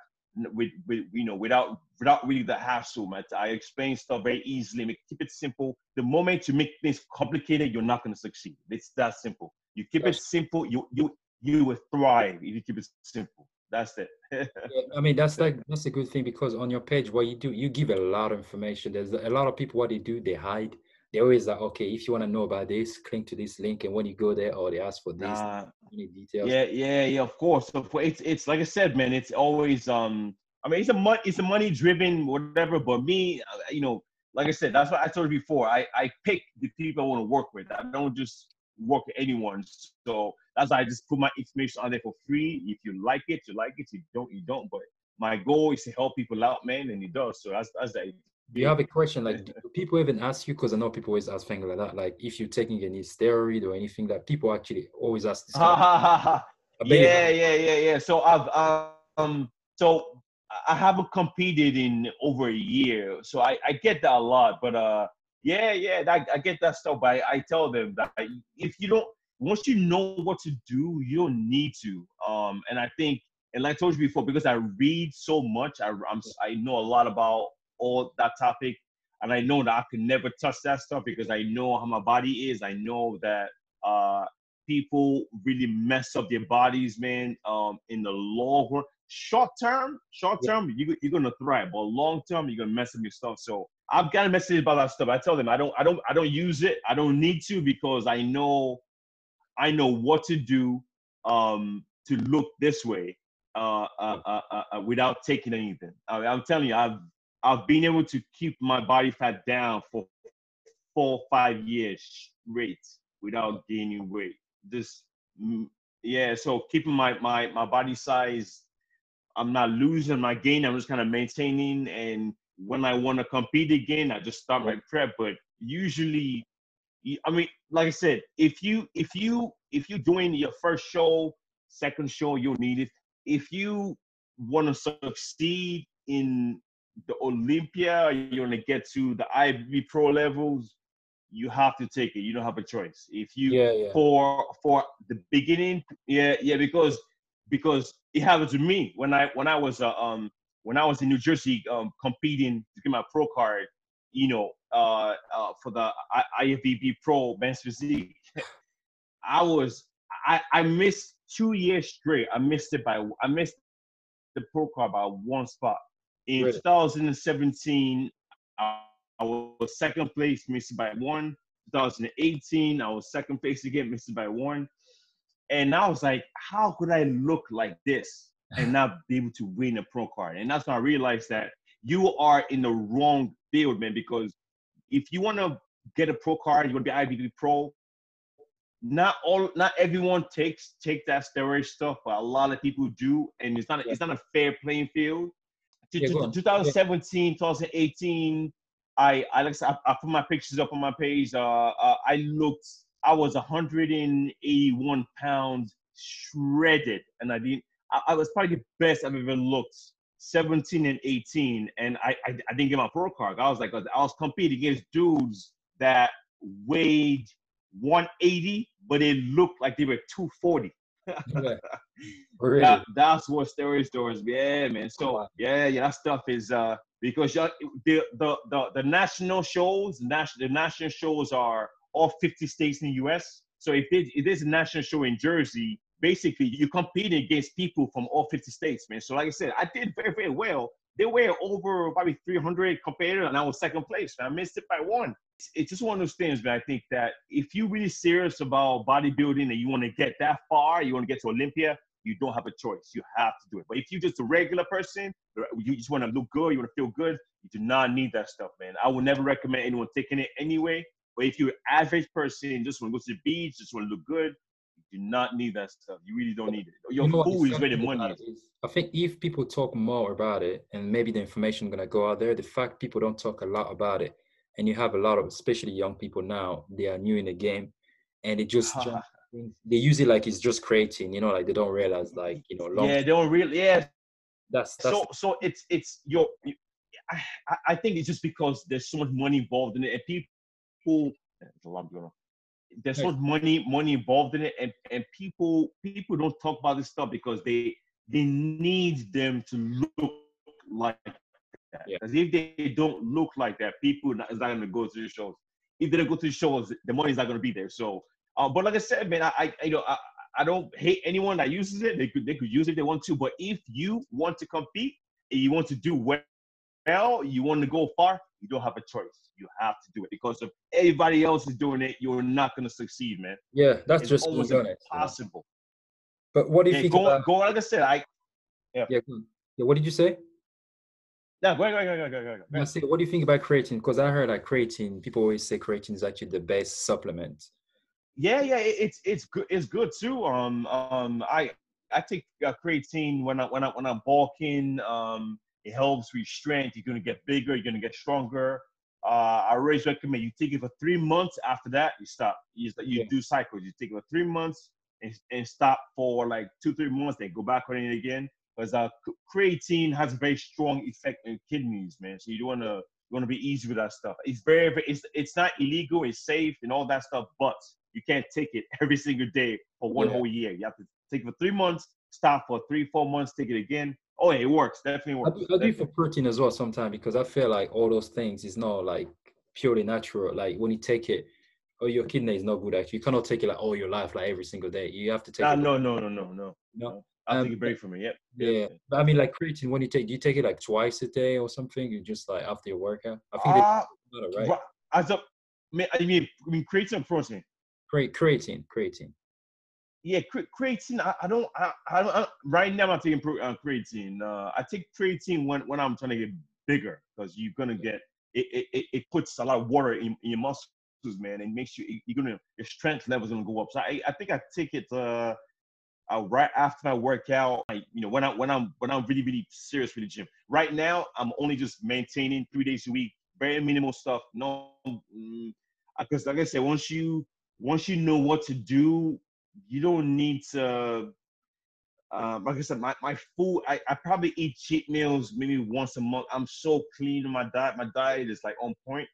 Speaker 2: with with you know without without really the hassle, man. I explain stuff very easily, make keep it simple. The moment you make things complicated, you're not going to succeed. It's that simple. You keep it simple, you you you will thrive if you keep it simple. That's it.
Speaker 1: Yeah, I mean that's like that's a good thing because on your page what you do you give a lot of information. There's a lot of people what they do they hide. They always like okay if you want to know about this click to this link and when you go there or they ask for this
Speaker 2: Nah,
Speaker 1: any details.
Speaker 2: yeah, yeah, yeah. Of course. So for- it's it's like I said, man. It's always um. I mean, it's a money it's a money driven whatever. But me, uh, you know, like I said, that's what I told you before. I I pick the people I want to work with. I don't just work with anyone. So that's why I just put my information on there for free. If you like it, you like it. You don't, you don't. But my goal is to help people out, man, and it does. So that's that's the
Speaker 1: Do you have a question like do people even ask you because I know people always ask things like that like if you're taking any steroid or anything that people actually always ask this.
Speaker 2: Yeah, yeah, yeah, yeah. So I've um so I haven't competed in over a year, so I, I get that a lot. But uh yeah, yeah, I, I get that stuff. But I, I tell them that if you don't once you know what to do, you don't need to. Um and I think and like I told you before, because I read so much, I I'm, I know a lot about all that topic. And I know that I can never touch that stuff because I know how my body is. I know that uh people really mess up their bodies, man. Um, in the long run, short term, short
Speaker 1: Yeah.
Speaker 2: term, you you're gonna thrive, but long term, you're gonna mess up your stuff. So I've got a message about that stuff. I tell them I don't, I don't, I don't use it. I don't need to because I know, I know what to do um to look this way uh, uh, uh, uh, uh, without taking anything. I, I'm telling you, I've I've been able to keep my body fat down for four five years straight without gaining weight. Just mm, yeah, so keeping my my my body size, I'm not losing, my gain. I'm just kind of maintaining. And when I want to compete again, I just start my prep. But usually, I mean, like I said, if you if you if you're doing your first show, second show, you'll need it. If you want to succeed in the Olympia, you want to get to the IFBB pro levels, you have to take it. You don't have a choice. If you
Speaker 1: Yeah, yeah.
Speaker 2: for for the beginning, yeah, yeah, because because it happened to me when I when I was uh, um when I was in New Jersey um competing to get my pro card, you know, uh, uh for the I- IFBB Pro Men's Physique. I was I I missed two years straight. I missed it by I missed the pro card by one spot. In
Speaker 1: Really?
Speaker 2: 2017, I, I was second place, missed by one. 2018, I was second place again, missed by one. And I was like, how could I look like this and not be able to win a pro card? And that's when I realized that you are in the wrong field, man, because if you want to get a pro card, you want to be IFBB pro. Not all, not everyone takes take that steroid stuff, but a lot of people do, and it's not it's not a fair playing field. To-
Speaker 1: Yeah,
Speaker 2: to-
Speaker 1: go on.
Speaker 2: 2017, 2018, I I like I I, I put my pictures up on my page. Uh, uh, I looked, I was 181 pounds shredded, and I didn't. I, I was probably the best I've ever looked. 17 and 18, and I I, I didn't get my pro card. I was like, I was competing against dudes that weighed 180, but it looked like they were 240.
Speaker 1: Yeah. Really?
Speaker 2: That, that's what steroid stores. Yeah, man. So yeah, yeah, that stuff is uh because the, the the the national shows, national the national shows are all 50 states in the U.S. So if it, if there's a national show in Jersey, basically you compete against people from all 50 states, man. So like I said, I did very very well. They were over probably 300 competitors, and I was second place. I missed it by one. It's, just one of those things, man. I think that if you're really serious about bodybuilding and you want to get that far, you want to get to Olympia, you don't have a choice. You have to do it. But if you're just a regular person, you just want to look good, you want to feel good, you do not need that stuff, man. I would never recommend anyone taking it anyway. But if you're an average person, just want to go to the beach, just want to look good, you do not need that stuff. You really don't need it. Your
Speaker 1: You know
Speaker 2: food is where the money is.
Speaker 1: I think if people talk more about it and maybe the information gonna go out there, the fact people don't talk a lot about it, and you have a lot of especially young people now, they are new in the game and they just jump they use it like it's just creating, you know, like they don't realize like, you know, long
Speaker 2: Yeah, they don't really. Yeah,
Speaker 1: that's that's
Speaker 2: so so it's it's your I, I think it's just because there's so much money involved in it, and people. There's a lot going on. There's so much money money involved in it, and, and people people don't talk about this stuff because they they need them to look like. Because yeah. if they don't look like that, people is not going to go to the shows. If they don't go to the shows, the money's not going to be there. So, uh, but like I said, man, I, I you know I, I don't hate anyone that uses it. They could they could use it if they want to. But if you want to compete and you want to do well, you want to go far, you don't have a choice. You have to do it because if everybody else is doing it, you're not going to succeed, man.
Speaker 1: Yeah, that's
Speaker 2: it's
Speaker 1: just
Speaker 2: almost impossible.
Speaker 1: But what do you
Speaker 2: yeah,
Speaker 1: think
Speaker 2: go,
Speaker 1: about?
Speaker 2: Go like I said, I
Speaker 1: yeah. Yeah. yeah what did you say?
Speaker 2: Yeah, go ahead, go ahead, go ahead, go.
Speaker 1: Say, what do you think about creatine? Because I heard like creatine, people always say creatine is actually the best supplement.
Speaker 2: Yeah, yeah, it's it's good. It's good too. Um, um, I I take uh, creatine when I when I when I'm bulking. Um, it helps with strength. You're gonna get bigger. You're gonna get stronger. Uh, I always recommend you take it for three months. After that, you stop. You you yeah. do cycles. You take it for three months and, and stop for like two three months. Then go back on it again because uh, creatine has a very strong effect on kidneys, man. So you don't wanna you wanna be easy with that stuff. It's very, very it's it's not illegal. It's safe and all that stuff, but you can't take it every single day for one yeah. whole year. You have to take it for three months, stop for three, four months, take it again. Oh, yeah, it works. Definitely works.
Speaker 1: I do, I do for protein as well sometimes because I feel like all those things is not like purely natural. Like when you take it, oh, your kidney is not good. Actually, you cannot take it like all your life, like every single day. You have to take.
Speaker 2: Ah,
Speaker 1: it.
Speaker 2: No, no, no, no, no.
Speaker 1: No.
Speaker 2: I'll um, take a break from it. Yep.
Speaker 1: Yeah. But I mean, like creatine, when you take, do you take it like twice a day or something? You just like after your workout? I think
Speaker 2: uh,
Speaker 1: it's right.
Speaker 2: As a, I mean, I mean, creatine protein.
Speaker 1: Create creatine, creatine.
Speaker 2: Yeah, creatine. I, I don't. I, I don't. I, right now, I'm taking uh, creatine. Uh, I take creatine when when I'm trying to get bigger because you're gonna get it. It, it, puts a lot of water in, in your muscles, man, and makes you you're gonna your strength levels gonna go up. So I I think I take it. Uh, uh, right after I work out, I, you know, when I when I'm when I'm really really serious with the gym. Right now, I'm only just maintaining three days a week, very minimal stuff. No, because mm, like I said, once you once you know what to do, you don't need to. Um, like I said, my, my food, I, I probably eat cheat meals maybe once a month. I'm so clean in my diet. My diet is like on point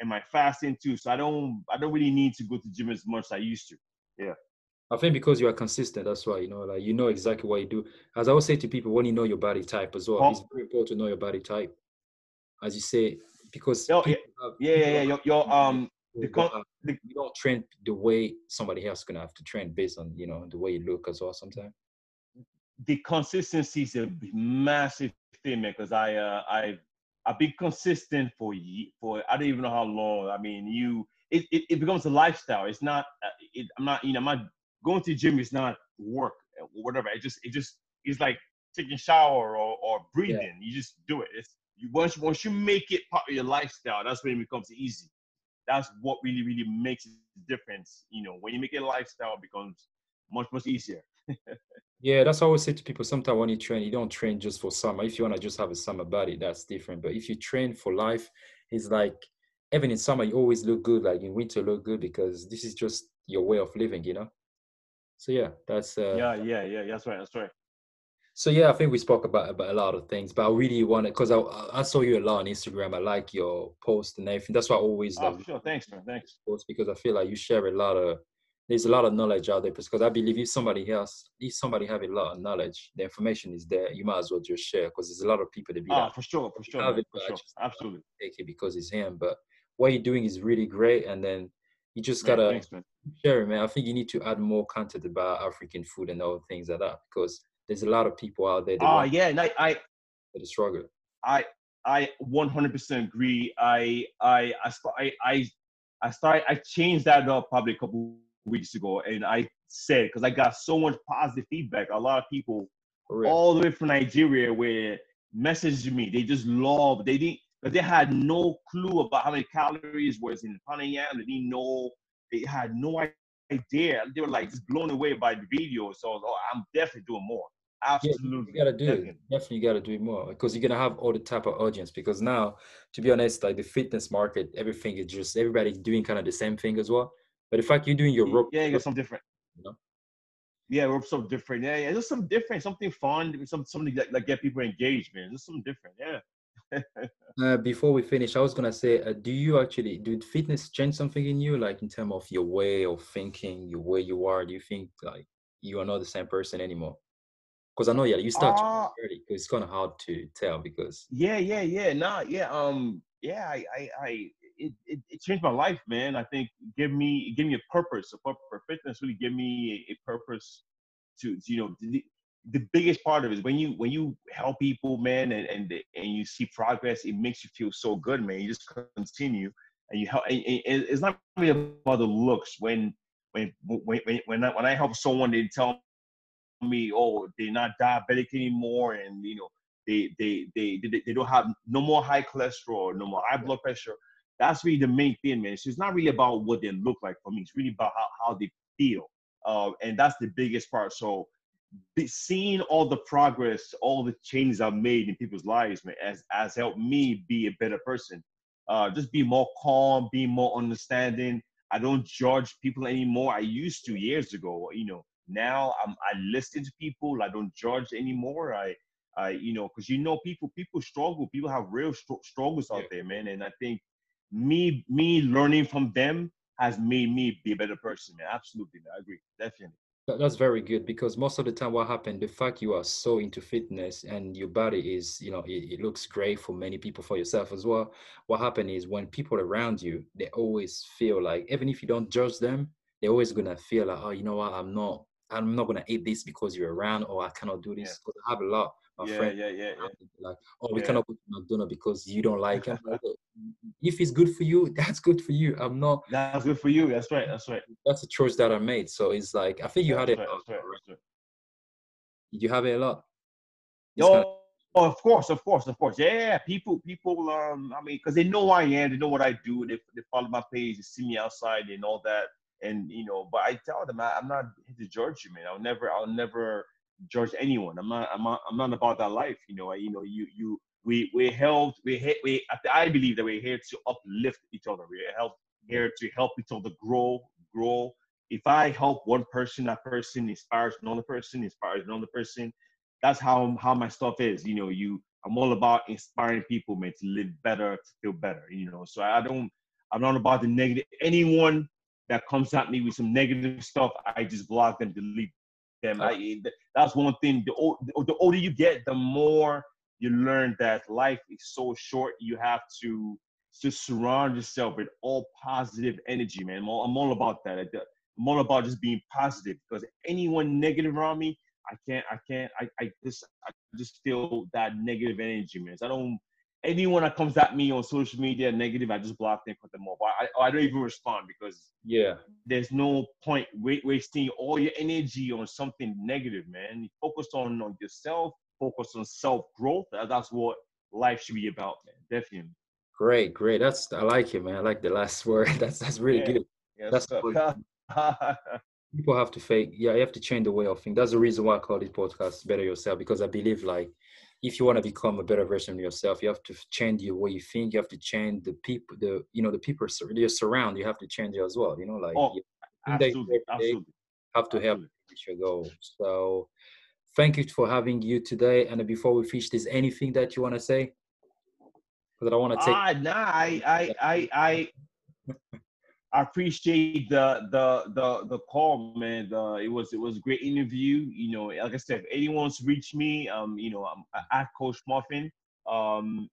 Speaker 2: and my fasting too. So I don't I don't really need to go to gym as much as I used to. Yeah.
Speaker 1: I think because you are consistent, that's why you know, like you know exactly what you do. As I always say to people, when you know your body type as well, oh. it's very important to know your body type. As you say, because
Speaker 2: yeah, have, yeah, yeah, yeah, your, your um, the,
Speaker 1: the, you don't train the way somebody else is gonna have to train based on you know the way you look as well. Sometimes
Speaker 2: the consistency is a massive thing, man. Because I, uh, I, I've been consistent for for I don't even know how long. I mean, you, it, it, it becomes a lifestyle. It's not. Uh, it, I'm not. You know, I'm not going to the gym is not work or whatever. It just it just it's like taking a shower or, or breathing. Yeah. You just do it. It's you once once you make it part of your lifestyle, that's when it becomes easy. That's what really really makes a difference. You know, when you make it a lifestyle, it becomes much much easier.
Speaker 1: yeah, that's what I always say to people. Sometimes when you train, you don't train just for summer. If you want to just have a summer body, that's different. But if you train for life, it's like even in summer you always look good. Like in winter, look good because this is just your way of living. You know. So yeah, that's uh,
Speaker 2: yeah, yeah, yeah. That's right. That's right.
Speaker 1: So yeah, I think we spoke about about a lot of things, but I really wanted because I I saw you a lot on Instagram. I like your post and everything. That's why I always
Speaker 2: oh, like sure. Thanks, man. Thanks.
Speaker 1: Post because I feel like you share a lot of there's a lot of knowledge out there because I believe if somebody else, if somebody have a lot of knowledge, the information is there. You might as well just share because there's a lot of people that be
Speaker 2: oh, like, for sure, for sure,
Speaker 1: it,
Speaker 2: for sure. absolutely
Speaker 1: take it because it's him. But what you're doing is really great, and then you just gotta Thanks, share it, man. I think you need to add more content about African food and all things like that because there's a lot of people out there.
Speaker 2: Oh uh, yeah, and I, I
Speaker 1: the struggle.
Speaker 2: I I 100% agree. I I I I I, I started I changed that up probably a couple weeks ago, and I said because I got so much positive feedback. A lot of people all the way from Nigeria where messaged me. They just love. They didn't but they had no clue about how many calories was in the pounded yam. They didn't know. They had no idea. They were like just blown away by the video. So oh, I'm definitely doing more. Absolutely,
Speaker 1: yeah, you gotta do definitely. it. Definitely, gotta do more because you're gonna have all the type of audience. Because now, to be honest, like the fitness market, everything is just everybody's doing kind of the same thing as well. But the fact you're doing your rope,
Speaker 2: yeah, you got something different. You know? Yeah, rope something different. Yeah, yeah, just something different, something fun, some something that, that get people engaged, man. Just something different. Yeah.
Speaker 1: uh, before we finish, I was gonna say, uh, do you actually did fitness change something in you, like in terms of your way of thinking, your way you are? Do you think like you are not the same person anymore? Because I know, yeah, you start uh, early. It's kind of hard to tell. Because
Speaker 2: yeah, yeah, yeah, nah, yeah, um, yeah, I, I, I it, it, it, changed my life, man. I think give me give me a purpose. A purpose. for Fitness really give me a, a purpose to, to, you know the, biggest part of it is when you when you help people, man, and and and you see progress, it makes you feel so good, man. You just continue and you help. And, and it's not really about the looks. When when when when I, when I help someone, they tell me, oh, they're not diabetic anymore, and you know they they they they, they don't have no more high cholesterol, no more high blood pressure. That's really the main thing, man. So it's not really about what they look like for me. It's really about how, how they feel, uh, and that's the biggest part. So seeing all the progress, all the changes I've made in people's lives, man, has, has helped me be a better person. Uh, just be more calm, be more understanding. I don't judge people anymore. I used to years ago. You know, now I'm, I listen to people. I don't judge anymore. I, I, you know, because you know, people people struggle. People have real str- struggles out yeah. there, man. And I think me me learning from them has made me be a better person, man. Absolutely, man. I agree, definitely
Speaker 1: that's very good because most of the time what happened the fact you are so into fitness and your body is you know it, it, looks great for many people for yourself as well what happened is when people around you they always feel like even if you don't judge them they're always gonna feel like oh you know what i'm not i'm not gonna eat this because you're around or i cannot do this because yeah. i have a lot
Speaker 2: yeah, friends yeah, yeah, yeah.
Speaker 1: like oh we yeah. cannot go to mcdonald's because you don't like it if it's good for you, that's good for you. I'm not.
Speaker 2: That's good for you. That's right. That's right.
Speaker 1: That's a choice that I made. So it's like I think you had it. Right, right, right. You have it a lot?
Speaker 2: Oh, oh, of course, of course, of course. Yeah, people, people. Um, I mean, because they know I am, they know what I do. They, they follow my page, they see me outside, and all that. And you know, but I tell them I, am not here to judge you, man. I'll never, I'll never judge anyone. I'm not, I'm not, I'm not about that life. You know, I, you know, you, you, we we held we we I believe that we're here to uplift each other. We're help here to help each other grow grow. If I help one person, that person inspires another person, inspires another person. That's how how my stuff is. You know, you I'm all about inspiring people, man, to live better, to feel better. You know, so I don't I'm not about the negative. Anyone that comes at me with some negative stuff, I just block them, delete them. I, that's one thing. The, old, the older you get, the more you learn that life is so short. You have to just surround yourself with all positive energy, man. I'm all, I'm all about that. I'm all about just being positive because anyone negative around me, I can't, I can't, I, I just, I just feel that negative energy, man. So I don't, anyone that comes at me on social media negative, I just block them, put them off. I, I don't even respond because
Speaker 1: yeah,
Speaker 2: there's no point wasting all your energy on something negative, man. Focus on, on yourself, focus on self growth. That's what life should be about, man. Definitely.
Speaker 1: Great, great. That's I like it, man. I like the last word. That's that's really yeah. good.
Speaker 2: Yeah,
Speaker 1: that's people have to fake. Yeah, you have to change the way of thinking. That's the reason why I call this podcast "Better Yourself" because I believe like if you want to become a better version of yourself, you have to change the way you think. You have to change the people, the you know the people you surround. You have to change it as well. You know, like
Speaker 2: oh, absolutely, absolutely.
Speaker 1: have to help reach your goal. So thank you for having you today. And before we finish, is anything that you want to say? Because I want to take.
Speaker 2: Ah, nah, I, I, I, I, I appreciate the the the the call, man. The, it was it was a great interview. You know, like I said, if anyone wants to reach me, um, you know, I'm at Coach Muffin. Um,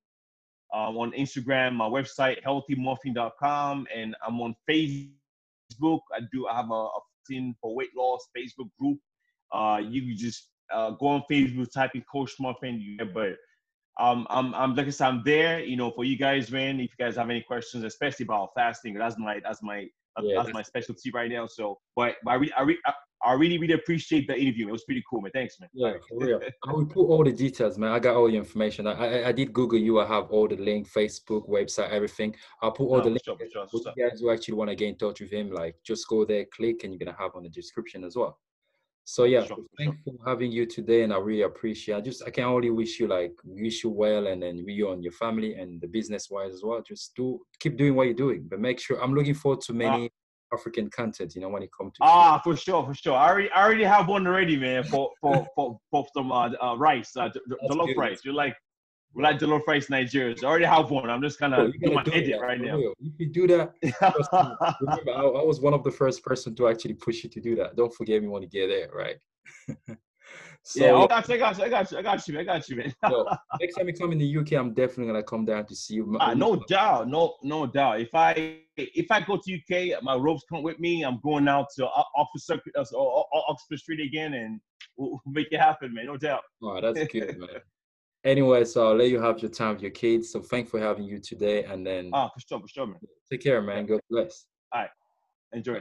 Speaker 2: um, on Instagram, my website healthymuffin.com, and I'm on Facebook. I do I have a, a for weight loss Facebook group. Uh, you just uh, go on Facebook, type in Coach Muffin. Yeah, but um, I'm, I'm like I said, I'm there. You know, for you guys, man. If you guys have any questions, especially about fasting, that's my that's my yeah, that's, my specialty right now. So, but, but I, re, I, re, I really really appreciate the interview. It was pretty cool, man. Thanks, man.
Speaker 1: Yeah, for real. I will put all the details, man. I got all the information. I, I, I did Google you. I have all the link, Facebook, website, everything. I'll put all no, the links. Sure, sure, sure. You guys who actually want to get in touch with him, like just go there, click, and you're gonna have on the description as well. So yeah, sure, thanks sure. for having you today, and I really appreciate. I just I can only wish you like wish you well, and then you and your family and the business wise as well. Just do keep doing what you're doing, but make sure I'm looking forward to ah. many uh, African content. You know when it comes to
Speaker 2: ah for sure for sure. I already I already have one already, man. For for for for some uh, uh, rice, uh, the, the rice. You like We like jollof rice Nigerians. I already have one. I'm just kind of doing my
Speaker 1: do
Speaker 2: edit right now.
Speaker 1: real. If you do that, remember, I, I was one of the first person to actually push you to do that. Don't forget me when you get there, right? so
Speaker 2: yeah, I got you. I got you. I got you. I got you. I got you, man.
Speaker 1: yo, next time you come in the UK, I'm definitely gonna come down to see you.
Speaker 2: Ah, no doubt, no, no doubt. If I if I go to UK, my ropes come with me. I'm going out to Oxford, uh, Oxford Street again, and we'll we'll make it happen, man. No doubt.
Speaker 1: Oh, that's good, man. Anyway, so I'll let you have your time with your kids. So thanks for having you today, and then
Speaker 2: Ah, for sure, for sure, man.
Speaker 1: take care, man. God bless. All right.
Speaker 2: Enjoy.